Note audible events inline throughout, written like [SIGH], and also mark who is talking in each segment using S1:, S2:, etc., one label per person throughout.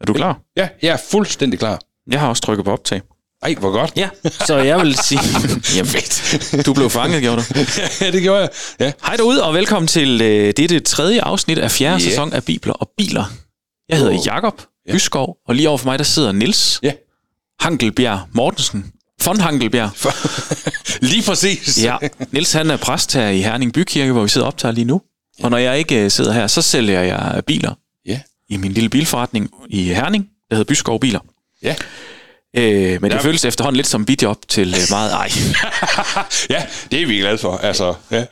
S1: Er du klar?
S2: Ja, jeg er fuldstændig klar.
S1: Jeg har også trykket på optag.
S2: Ej, hvor godt.
S1: Ja, så jeg vil sige... [LAUGHS] Jamen, fedt. Du blev fanget, gjorde du. [LAUGHS]
S2: ja, det gjorde jeg. Ja.
S1: Hej derude, og velkommen til øh, dette tredje afsnit af fjerde
S2: Ja.
S1: sæson af Bibler og Biler. Jeg hedder
S2: Åh.
S1: Jakob Byskov, og lige over for mig, der sidder Nils
S2: Ja.
S1: Hankelbjerg Mortensen. Von Hankelbjerg. [LAUGHS]
S2: Lige præcis.
S1: Ja, Nils han er præst her i Herning Bykirke, hvor vi sidder og optager lige nu. Og når jeg ikke øh, sidder her, så sælger jeg biler
S2: Ja.
S1: I min lille bilforretning i Herning, der hedder Byskov Biler.
S2: Ja.
S1: Øh, men det
S2: Ja.
S1: føles efterhånden lidt som bidjob til øh, meget ej. [LAUGHS]
S2: ja, det er vi glade for. Altså, ja.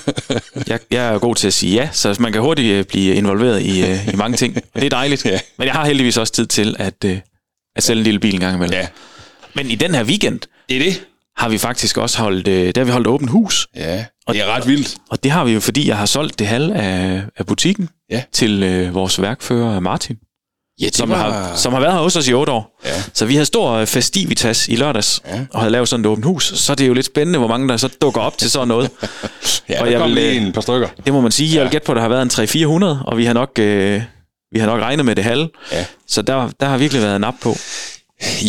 S2: [LAUGHS]
S1: Jeg, jeg er god til at sige ja, så man kan hurtigt øh, blive involveret i, øh, i mange ting. Og det er dejligt.
S2: Ja.
S1: Men jeg har heldigvis også tid til at, øh, at sælge en lille bil en gang imellem.
S2: ja,
S1: Men i den her weekend
S2: det er det.
S1: Har vi faktisk også holdt, øh, der har vi holdt åbent hus.
S2: Ja, det er ret vildt.
S1: Og det har vi jo, fordi jeg har solgt det halve af, af butikken
S2: Ja.
S1: til øh, vores værkfører Martin,
S2: Ja,
S1: som, har, som har været her hos os i otte år.
S2: Ja.
S1: Så vi havde stor øh, festivitas i lørdags,
S2: Ja.
S1: og havde lavet sådan et åbent hus. Så er det jo lidt spændende, hvor mange der så dukker op til sådan noget. [LAUGHS]
S2: Ja,
S1: og jeg
S2: kom
S1: vil,
S2: lige
S1: øh,
S2: en par stykker.
S1: Det må man sige. Jeg vil gætte på, at der har været en 300-400, og vi har nok, øh, vi har nok regnet med det halve.
S2: Ja.
S1: Så der, der har virkelig været nap på.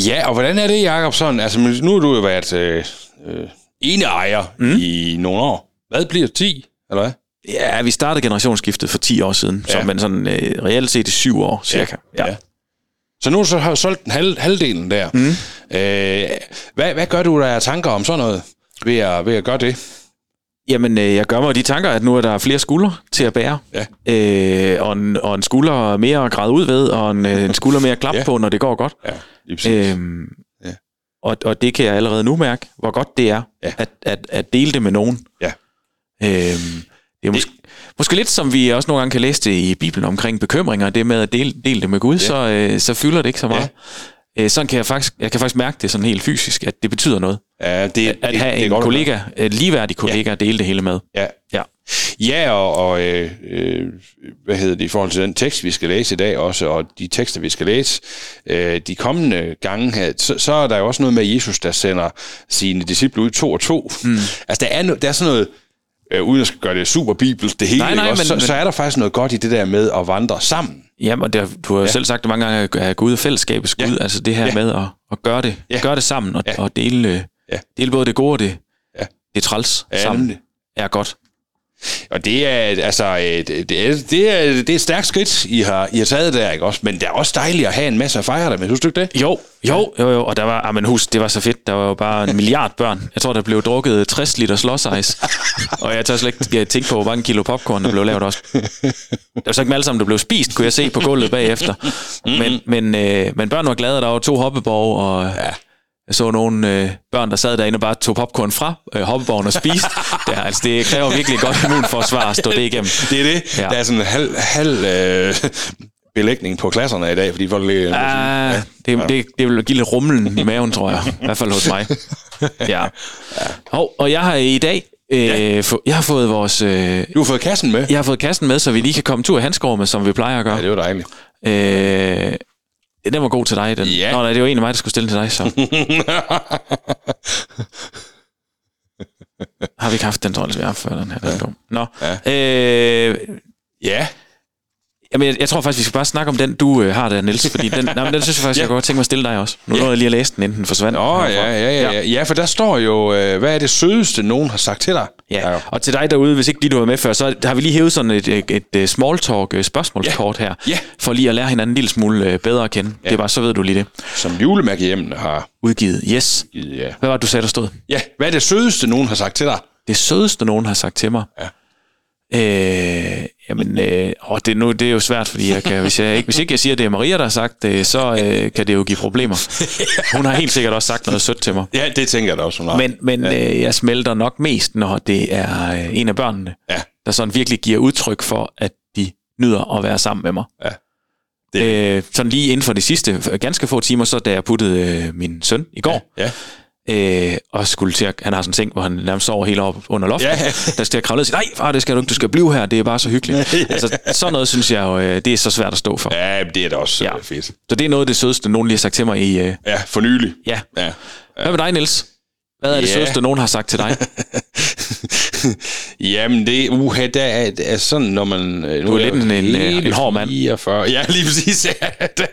S2: Ja, og hvordan er det, Jacob? Sådan, altså, nu har du jo været øh, øh, ene ejer mm. i nogle år. Hvad bliver det? 10, eller hvad?
S1: Ja, vi startede generationsskiftet for 10 år siden, ja.
S2: Ja.
S1: så men sådan øh, reelt set i 7 år cirka.
S2: Ja. Så nu så har du solgt den halv, halvdelen der. Mm. Øh, hvad, hvad gør du der af tanker om sådan noget, ved at, ved at gøre det?
S1: Jamen, øh, jeg gør mig de tanker, at nu er der flere skuldre til at bære.
S2: Ja.
S1: Øh, og, en, og en skulder mere at græde ud ved, og en, øh, en skulder mere at klappe
S2: Ja.
S1: på, når det går godt.
S2: Ja, lige.
S1: Øhm,
S2: Ja.
S1: og, og det kan jeg allerede nu mærke, hvor godt det er,
S2: Ja.
S1: at, at, at dele det med nogen.
S2: Ja.
S1: Øhm, det er måske, måske lidt som vi også nogle gange kan læse det i Bibelen omkring bekymringer, det med at dele, dele det med Gud, ja. så, øh, så fylder det ikke så meget. Ja. Øh, sådan kan jeg faktisk, jeg kan faktisk mærke det sådan helt fysisk, at det betyder noget.
S2: Ja, det,
S1: At
S2: det,
S1: have
S2: det er
S1: en
S2: godt at
S1: kollega, en ligeværdig kollega, at dele det hele med.
S2: Ja.
S1: Ja.
S2: Ja, og, og øh, øh, hvad hedder det, i forhold til den tekst, vi skal læse i dag også, og de tekster, vi skal læse øh, de kommende gange her, så, så er der jo også noget med Jesus, der sender sine disciple ud to og to. Mm. Altså, der er, no, der er sådan noget, øh, uden at gøre det super bibelsk, det hele,
S1: Nej, nej,
S2: også,
S1: men-
S2: så,
S1: men-
S2: så er der faktisk noget godt i det der med at vandre sammen.
S1: Jamen, og det, du har ja. selv sagt det mange gange, at Gud er fællesskabets Gud,
S2: Ja.
S1: altså det her
S2: Ja.
S1: med at, at gøre det,
S2: Ja.
S1: gøre det sammen, og,
S2: Ja.
S1: og dele, øh,
S2: Ja.
S1: dele både det gode og det,
S2: Ja.
S1: det træls
S2: Ja,
S1: sammen,
S2: nemlig.
S1: er godt.
S2: Og det er, altså, øh, det, er, det, er, det er et stærkt skridt, I har, I har taget der, ikke også? Men det er også dejligt at have en masse at fejre det med. Synes du ikke det?
S1: Jo, jo, jo, jo, og der var, ah, men husk, det var så fedt, der var jo bare en milliard børn. Jeg tror, der blev drukket 60 liter slåsejs, og jeg tør slet ikke jeg tænke på, hvor mange kilo popcorn, der blev lavet også. Det var så ikke dem alle sammen, der blev spist, kunne jeg se på gulvet bagefter. Men, men, øh, men børn var glade, der var to hoppeborg, og ja. Jeg så nogle øh, børn, der sad derinde og bare tog popcorn fra øh, hoppeborgen og spiste. [LAUGHS] det, altså, det kræver virkelig godt immunforsvar at stå det igennem. [LAUGHS]
S2: Det er det.
S1: Ja.
S2: Ja. Der er sådan en halv, halv øh, belægning på klasserne i dag, fordi folk ligger...
S1: Ah, det, det, det vil give lidt rumlen i maven, tror jeg. I hvert fald hos mig. [LAUGHS] Ja. Og, og jeg har i dag... Øh, få, jeg har fået vores... Øh,
S2: Du har fået kassen med.
S1: jeg har fået kassen med, så vi lige kan komme tur i Hanskov med, som vi plejer at
S2: Ja,
S1: gøre.
S2: det var dejligt.
S1: Øh, den var god til dig, den.
S2: Ja.
S1: Nå, nej, det var egentlig mig, der skulle stille til dig, så. [LAUGHS] har vi ikke haft den, tror jeg, vi har haft før, den her. Den er dum. Nå.
S2: Ja.
S1: Øh,
S2: ja.
S1: Jamen, jeg, jeg tror faktisk, vi skal bare snakke om den, du øh, har der, Niels, fordi den, [LAUGHS] nej, men den synes jeg faktisk,
S2: Ja.
S1: jeg godt tænke mig at stille dig også. Nu nåede jeg lige at læse den, inden den forsvandt.
S2: Åh, ja, ja, ja, ja. Ja, for der står jo, øh, hvad er det sødeste, nogen har sagt til dig?
S1: Ja, og til dig derude, hvis ikke lige du var med før, så har vi lige hævet sådan et, et, et, et small talk øh, spørgsmålskort her,
S2: Ja.
S1: for lige at lære hinanden en lille smule øh, bedre at kende. Det er bare, så ved du lige det.
S2: Som julemærkehjemmene har
S1: Udgivet, yes.
S2: ja.
S1: Hvad var det, du sagde, der stod?
S2: Ja, hvad er det sødeste, nogen har sagt til dig?
S1: Det sødeste, nogen har sagt til mig.
S2: Ja.
S1: Øh, jamen, øh, åh, det, nu, det er jo svært, fordi jeg kan, hvis, jeg ikke, hvis ikke jeg siger, at det er Maria, der har sagt det, så øh, kan det jo give problemer. Hun har helt sikkert også sagt noget sødt til mig.
S2: Ja, det tænker jeg da også, hun har.
S1: Men, men ja. øh, jeg smelter nok mest, når det er øh, en af børnene,
S2: Ja.
S1: der sådan virkelig giver udtryk for, at de nyder at være sammen med mig.
S2: Ja.
S1: Det. Øh, sådan lige inden for de sidste øh, ganske få timer, så da jeg puttede øh, min søn i går,
S2: Ja.
S1: Øh, og skulle til at, han har sådan en seng, hvor han nærmest sover helt op under loftet,
S2: Ja.
S1: der skal jeg kravle og sige, nej far, det skal du ikke, du skal blive her, det er bare så hyggeligt. altså, sådan noget synes jeg jo, øh, det er så svært at stå for.
S2: Ja, det er da også
S1: Ja.
S2: ja. fedt.
S1: Så det er noget af det sødeste, nogen lige har sagt til mig i, øh,
S2: Ja, for nylig.
S1: ja.
S2: Ja.
S1: Hvad med dig, Niels? Hvad er det
S2: Ja.
S1: sødeste, nogen har sagt til dig? [LAUGHS]
S2: Jamen, det uha, der er, er sådan, når man... øh, Nu
S1: Du er
S2: jeg
S1: lidt en- en, øh, en hård mand.
S2: 44. Ja, lige præcis. Ja, der,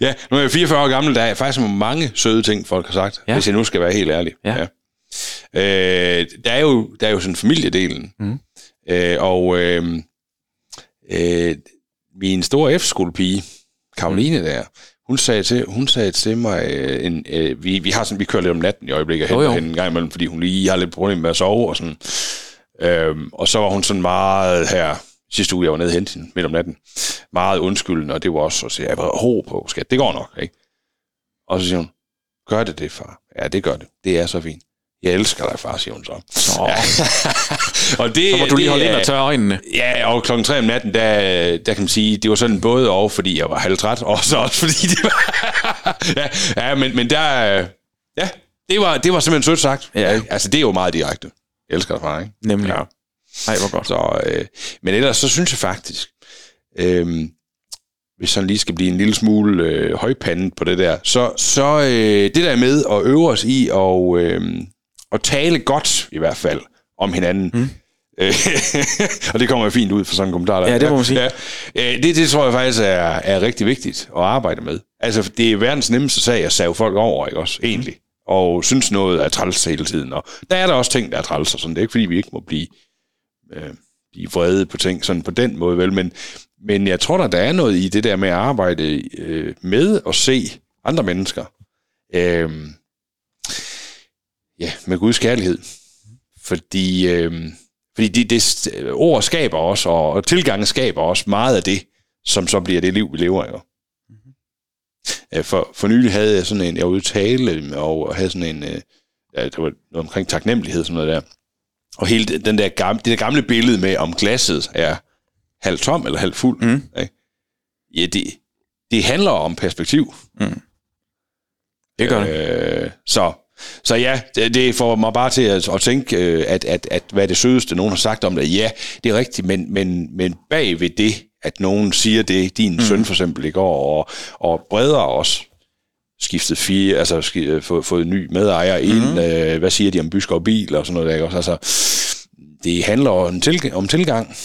S2: ja, nu er jeg 44 år gammel, der er faktisk mange søde ting, folk har sagt,
S1: Ja.
S2: hvis jeg nu skal være helt ærlig.
S1: Ja.
S2: Ja. Øh, der, er jo, der er jo sådan familiedelen.
S1: Mhm.
S2: Øh, og øh, øh, min store F-skolepige, Karoline der, hun sagde til, hun sagde til mig, øh, en, øh, vi, vi, har sådan, vi kører lidt om natten i øjeblikket hen
S1: Jo, jo.
S2: en gang imellem, fordi hun lige har lidt problemer med at sove og sådan. Øhm, og så var hun sådan meget her, sidste uge jeg var nede hente hende midt om natten, meget undskyldende, og det var også, så siger jeg, bare ro på, skat, det går nok, ikke? Og så siger hun, gør det det, far? Ja, det gør det. Det er så fint. Jeg elsker dig, far, siger hun så.
S1: Så,
S2: Ja. [LAUGHS] og det,
S1: så må du lige holde ind og tørre øjnene.
S2: Ja, og klokken 3 om natten, der, der kan man sige, det var sådan både og, fordi jeg var halvtræt, og så også [LAUGHS] fordi det var... ja, ja, men, men der... Ja, det var, det var simpelthen sødt sagt.
S1: Ja.
S2: Altså, det er jo meget direkte. Jeg elsker dig, far, ikke?
S1: Nemlig.
S2: Ja.
S1: Nej, hvor godt.
S2: Så, øh, men ellers så synes jeg faktisk, øh, hvis sådan lige skal blive en lille smule øh, højpandet på det der, så, så øh, det der med at øve os i og, øh, at tale godt i hvert fald om hinanden. Mm. [LAUGHS] Og det kommer jo fint ud for sådan en kommentar der.
S1: Ja, det må man sige.
S2: Ja, det, det tror jeg faktisk er, er rigtig vigtigt at arbejde med. Altså, det er verdens nemmeste sag at save folk over, ikke også, egentlig. Og synes noget er træls hele tiden. Og der er der også ting, der er træls og sådan. Det er ikke, fordi vi ikke må blive øh, blive vrede på ting sådan på den måde, vel? Men, men jeg tror da, der er noget i det der med at arbejde øh, med at se andre mennesker. Øh, ja, med Guds kærlighed. Fordi, øh, fordi det, det, ord skaber også, og, og tilgangen skaber også meget af det, som så bliver det liv, vi lever. Jo. Øh, For, for nylig havde jeg sådan en, jeg var ude at tale, og havde sådan en, øh, ja, det var noget omkring taknemmelighed, sådan noget der. Og hele den- der gamle, det der gamle billede med, om glasset er halvt tom eller halvt fuld.
S1: Mm.
S2: Ikke? Ja, det, det handler om perspektiv.
S1: Det gør det.
S2: Øh, så, så ja, det, får mig bare til at, at tænke, øh, at, at, at hvad det sødeste, nogen har sagt om det. Ja, det er rigtigt, men, men, men bag ved det, at nogen siger det, din mm. søn for eksempel i går, og, og bredere også, skiftet fire, altså sk- øh, fået, fået ny medejer ind,
S1: Mhm.
S2: øh, hvad siger de om Byskov Bil og sådan noget der, ikke også? Altså, det handler om, tilg- om tilgang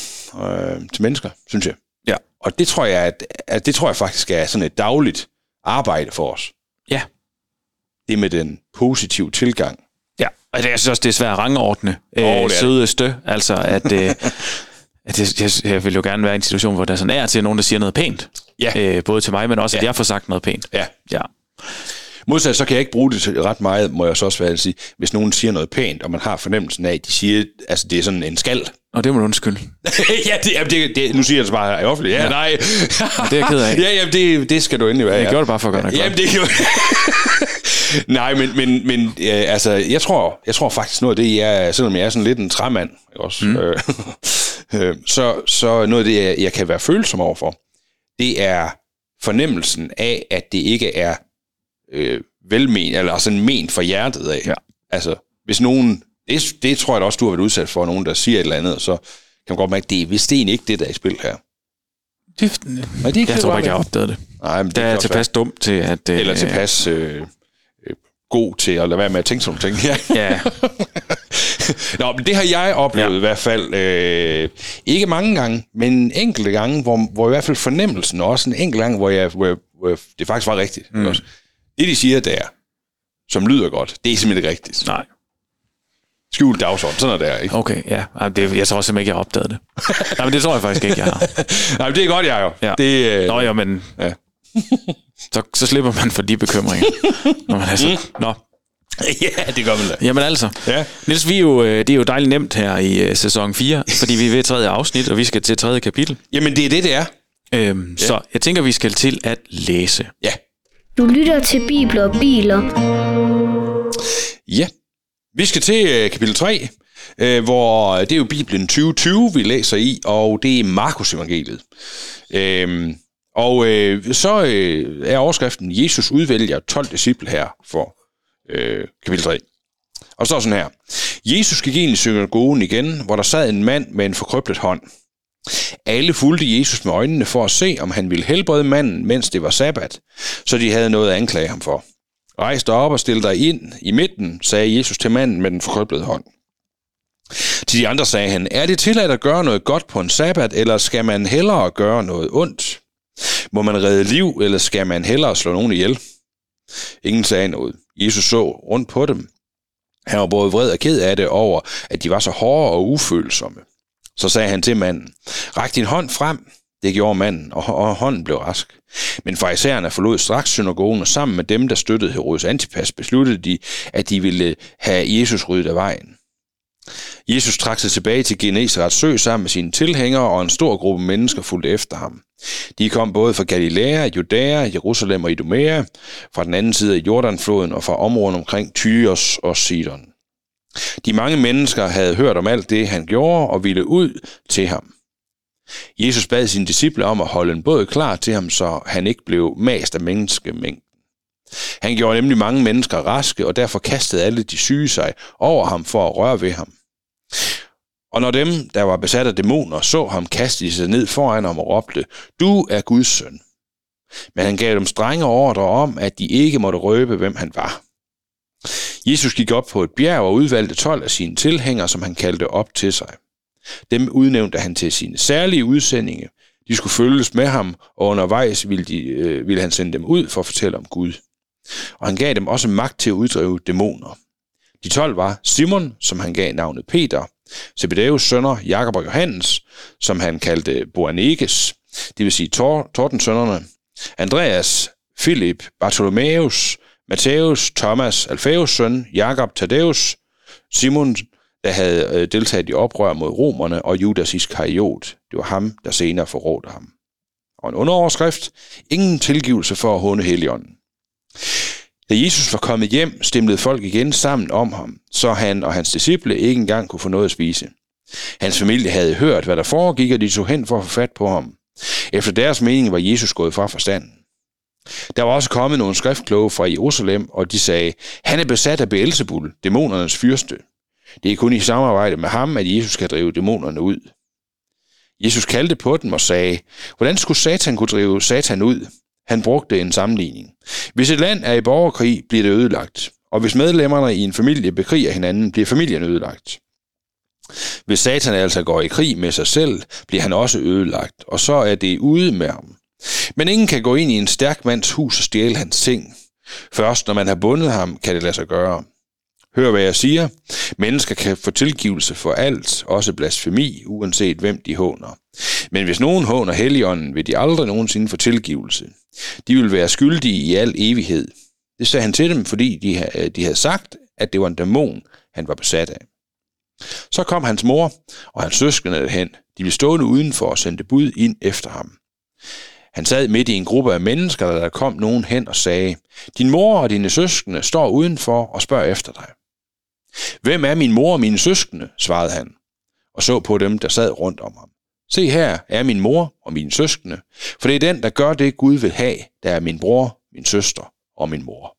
S2: øh, til mennesker, synes jeg.
S1: Ja.
S2: Og det tror jeg, at, at det tror jeg faktisk er sådan et dagligt arbejde for os.
S1: Ja.
S2: Det med den positive tilgang.
S1: Ja, og det, jeg synes også, det er svært at rangordne øh,
S2: det
S1: sødeste. Altså, at, øh, at jeg, jeg, jeg vil jo gerne være i en situation, hvor der sådan er til nogen, der siger noget pænt.
S2: Ja.
S1: Øh, både til mig, men også, at
S2: Ja.
S1: jeg får sagt noget pænt.
S2: Ja.
S1: Ja.
S2: Modsat, så kan jeg ikke bruge det til ret meget, må jeg så også være at sige. Hvis nogen siger noget pænt, og man har fornemmelsen af, at de siger, altså det er sådan en skal.
S1: Og det må du undskylde. [LAUGHS]
S2: ja, det, jamen, det, det, nu siger jeg det bare her i offentligt. Ja, ja. nej.
S1: det er jeg ked af. [LAUGHS]
S2: ja, jamen, det, det skal du endelig være.
S1: Jeg
S2: ja.
S1: gjorde det bare for at gøre noget
S2: Jamen,
S1: godt.
S2: det gjorde [LAUGHS] Nej, men, men, men øh, altså, jeg tror, jeg tror faktisk noget af det, jeg, selvom jeg er sådan lidt en træmand, også, mm. øh, [LAUGHS] øh, så, så noget af det, jeg, jeg kan være følsom overfor, det er fornemmelsen af, at det ikke er øh, velmen, eller altså en men for hjertet af.
S1: Ja.
S2: Altså, hvis nogen, det, det tror jeg da også, du har været udsat for, nogen, der siger et eller andet, så kan man godt mærke, at det er vist egentlig ikke det, der er i spil her.
S1: Det,
S2: Nej, det
S1: jeg tror ikke, jeg har opdaget det.
S2: Nej, men det
S1: Der er
S2: godt
S1: tilpas dumt til, at... Øh,
S2: eller tilpas øh, øh, god til at lade være med at tænke sådan nogle ting. Ja. [LAUGHS]
S1: Ja,
S2: Nå, men det har jeg oplevet
S1: Ja.
S2: i hvert fald. Øh, ikke mange gange, men enkelte gange, hvor, hvor i hvert fald fornemmelsen, og også en enkelt gang, hvor, jeg, hvor, jeg, hvor jeg, det faktisk var rigtigt. Mm. Også. Det, de siger der, som lyder godt, det er simpelthen ikke rigtigt.
S1: nej.
S2: Skjult dagsorden, sådan er det, ikke?
S1: Okay, ja. Ej, Det, jeg tror simpelthen ikke, jeg har opdaget det. [LAUGHS] Nej, men det tror jeg faktisk ikke, jeg har.
S2: Nej, men det er godt, jeg jo.
S1: Ja.
S2: Det, øh,
S1: Nå, ja, men...
S2: Ja. [LAUGHS]
S1: så, så slipper man for de bekymringer. Når man er så, Nå,
S2: ja, det gør man da.
S1: jamen altså.
S2: Ja.
S1: Niels, vi er jo, øh, det er jo dejligt nemt her i øh, sæson 4, fordi vi er ved tredje afsnit, og vi skal til tredje kapitel.
S2: Jamen, det er det, det er.
S1: Øhm, ja. Så jeg tænker, vi skal til at læse.
S2: Ja.
S3: Du lytter til Bibler og Biler.
S2: Ja. Vi skal til øh, kapitel 3, øh, hvor det er jo Bibelen 2020, vi læser i, og det er Markus evangeliet. Øhm, og øh, så øh, er overskriften, Jesus udvælger 12 disciple her for øh, kapitel 3. Og så står sådan her. Jesus gik ind i synagogen igen, hvor der sad en mand med en forkrøblet hånd. Alle fulgte Jesus med øjnene for at se, om han ville helbrede manden, mens det var sabbat, så de havde noget at anklage ham for. Rejs dig op og stil dig ind i midten, sagde Jesus til manden med den forkrøblede hånd. Til de andre sagde han, er det tilladt at gøre noget godt på en sabbat, eller skal man hellere gøre noget ondt? Må man redde liv, eller skal man hellere slå nogen ihjel? Ingen sagde noget. Jesus så rundt på dem. Han var både vred og ked af det over, at de var så hårde og ufølsomme. Så sagde han til manden, ræk din hånd frem. Det gjorde manden, og hånden blev rask. Men farisæerne forlod straks synagogen, og sammen med dem, der støttede Herodes Antipas, besluttede de, at de ville have Jesus ryddet af vejen. Jesus trak sig tilbage til Genesarets sø sammen med sine tilhængere, og en stor gruppe mennesker fulgte efter ham. De kom både fra Galilea, Judæa, Jerusalem og Idumea, fra den anden side af Jordanfloden og fra områden omkring Tyros og Sidon. De mange mennesker havde hørt om alt det, han gjorde, og ville ud til ham. Jesus bad sine disciple om at holde en båd klar til ham, så han ikke blev mast af menneskemængden. Han gjorde nemlig mange mennesker raske, og derfor kastede alle de syge sig over ham for at røre ved ham. Og når dem, der var besat af dæmoner, så ham, kastede de sig ned foran ham og råbte, Du er Guds søn. Men han gav dem strenge ordre om, at de ikke måtte røbe, hvem han var. Jesus gik op på et bjerg og udvalgte 12 af sine tilhængere, som han kaldte op til sig. Dem udnævnte han til sine særlige udsendinge. De skulle følges med ham, og undervejs ville, de, øh, ville han sende dem ud for at fortælle om Gud. Og han gav dem også magt til at uddrive dæmoner. De 12 var Simon, som han gav navnet Peter, Zebedeus sønner Jakob og Johannes, som han kaldte Boanerges, det vil sige Tor, Tordensønnerne, Andreas, Philip, Bartholomeus, Matthæus, Thomas, Alfæus søn, Jakob, Thaddeus, Simon, der havde øh, deltaget i oprør mod romerne, og Judas Iskariot. Det var ham, der senere forrådte ham. Og en underoverskrift, ingen tilgivelse for at håne Helligånden. Da Jesus var kommet hjem, stemlede folk igen sammen om ham, så han og hans disciple ikke engang kunne få noget at spise. Hans familie havde hørt, hvad der foregik, og de tog hen for at få fat på ham. Efter deres mening var Jesus gået fra forstanden. Der var også kommet nogle skriftkloge fra Jerusalem, og de sagde, han er besat af Beelzebul, dæmonernes fyrste. Det er kun i samarbejde med ham, at Jesus kan drive dæmonerne ud. Jesus kaldte på dem og sagde, hvordan skulle Satan kunne drive Satan ud? Han brugte en sammenligning. Hvis et land er i borgerkrig, bliver det ødelagt. Og hvis medlemmerne i en familie bekriger hinanden, bliver familien ødelagt. Hvis Satan altså går i krig med sig selv, bliver han også ødelagt, og så er det ude med ham. Men ingen kan gå ind i en stærk mands hus og stjæle hans ting. Først når man har bundet ham, kan det lade sig gøre. Hør hvad jeg siger. Mennesker kan få tilgivelse for alt, også blasfemi, uanset hvem de håner. Men hvis nogen håner Helligånden, vil de aldrig nogensinde få tilgivelse. De vil være skyldige i al evighed. Det sagde han til dem, fordi de, øh, de havde sagt, at det var en dæmon, han var besat af. Så kom hans mor og hans søskende hen. De blev stående udenfor og sendte bud ind efter ham. Han sad midt i en gruppe af mennesker, der kom nogen hen og sagde, Din mor og dine søskende står udenfor og spørger efter dig. Hvem er min mor og mine søskende? svarede han, og så på dem, der sad rundt om ham. Se her er min mor og mine søskende, for det er den, der gør det, Gud vil have, der er min bror, min søster og min mor.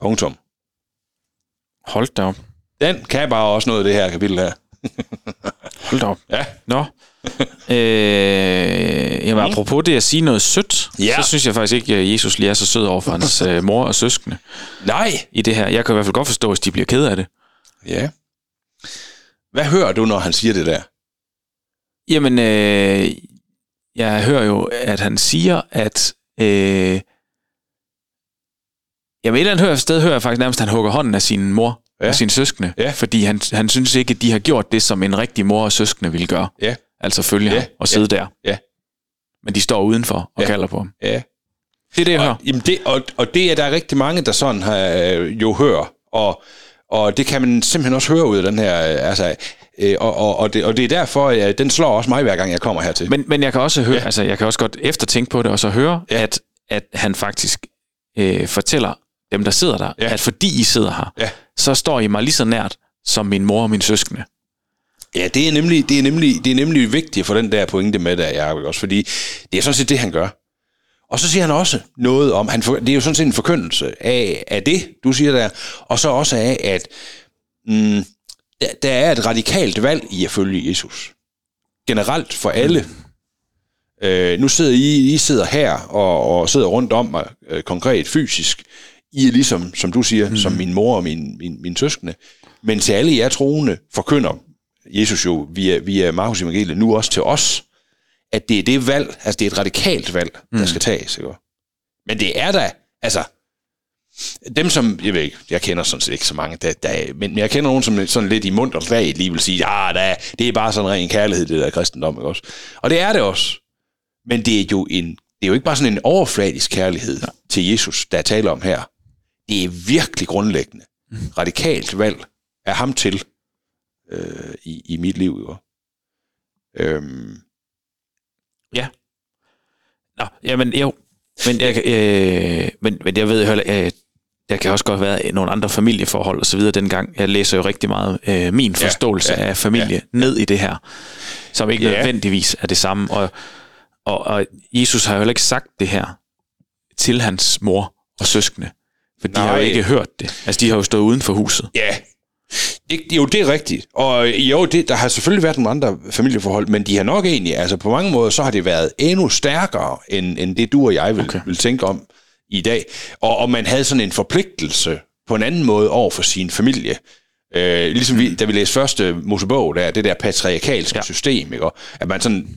S2: Punktum.
S1: Hold da op.
S2: Den kan bare også noget det her kapitel her. [LAUGHS]
S1: Hold da op.
S2: Ja.
S1: Nå. øh, jamen, apropos det at sige noget sødt,
S2: Ja.
S1: så synes jeg faktisk ikke, at Jesus lige er så sød over for hans [LAUGHS] øh, mor og søskende
S2: Nej.
S1: i det her. Jeg kan i hvert fald godt forstå, hvis de bliver ked af det.
S2: Ja. Hvad hører du, når han siger det der?
S1: Jamen, øh, jeg hører jo, at han siger, at... Øh, jamen, et eller andet hører, sted hører jeg faktisk nærmest, at han hugger hånden af sin mor ja.
S2: Ja.
S1: og sine søskende.
S2: Ja.
S1: Fordi han, han synes ikke, at de har gjort det, som en rigtig mor og søskende ville gøre.
S2: Ja.
S1: Altså følge
S2: Ja.
S1: ham og sidde der.
S2: Ja.
S1: Men de står udenfor og
S2: Ja.
S1: kalder på ham.
S2: Ja.
S1: Det er det, jeg hører.
S2: Og, jamen det, og, og det er der rigtig mange, der sådan øh, jo hører. Og, og det kan man simpelthen også høre ud af den her... Øh, altså, øh, og, og, og, det, og det er derfor, at den slår også mig, hver gang jeg kommer hertil.
S1: Men, men jeg kan også høre, ja. altså jeg kan også godt eftertænke på det, og så høre, ja. At, at han faktisk øh, fortæller dem, der sidder der. Ja. at fordi I sidder her,
S2: Ja.
S1: så står I mig lige så nært som min mor og min søskende.
S2: Ja, det er nemlig, det er nemlig, det er nemlig vigtigt for den der pointe med der, Jacob, også, fordi det er sådan set det, han gør. Og så siger han også noget om, han, for- det er jo sådan set en forkyndelse af, af det, du siger der, og så også af, at mm, der, der er et radikalt valg i at følge Jesus. Generelt for alle. Øh, nu sidder I, I sidder her og, og sidder rundt om mig øh, konkret fysisk. I er ligesom, som du siger, mm. som min mor og min, min, min søskende. Men til alle jer troende forkynder Jesus jo via, via Markus evangeliet nu også til os, at det er det valg, altså det er et radikalt valg, der mm. skal tages. Ikke? Men det er da, altså, dem som, jeg ved ikke, jeg kender sådan set ikke så mange, der, der, men jeg kender nogen, som sådan lidt i mund og slag lige vil sige, ja, der, det er bare sådan en ren kærlighed, det der kristendom, ikke også? Og det er det også. Men det er jo, en, det er jo ikke bare sådan en overfladisk kærlighed ja. til Jesus, der er tale om her. Det er virkelig grundlæggende, mm. radikalt valg af ham til øh, i, i mit liv. Jo. Øhm.
S1: Ja. Nå, jamen jo. Men jeg, øh, men, men jeg ved, jeg, øh, der kan også godt være nogle andre familieforhold og så videre dengang. Jeg læser jo rigtig meget øh, min forståelse ja, ja, af familie ja, ned i det her, som ikke ja. nødvendigvis er det samme. Og, og, og Jesus har jo heller ikke sagt det her til hans mor og søskende, for de Nej. har jo ikke hørt det. Altså, de har jo stået uden for huset.
S2: Ja, det, jo, det er rigtigt. Og jo, det, der har selvfølgelig været nogle andre familieforhold, men de har nok egentlig, altså på mange måder, så har det været endnu stærkere, end, end det du og jeg vil, okay. vil tænke om i dag. Og, og man havde sådan en forpligtelse på en anden måde over for sin familie. Øh, ligesom vi, da vi læste første Mosebog, der, det der patriarkalske ja. system, ikke? at man sådan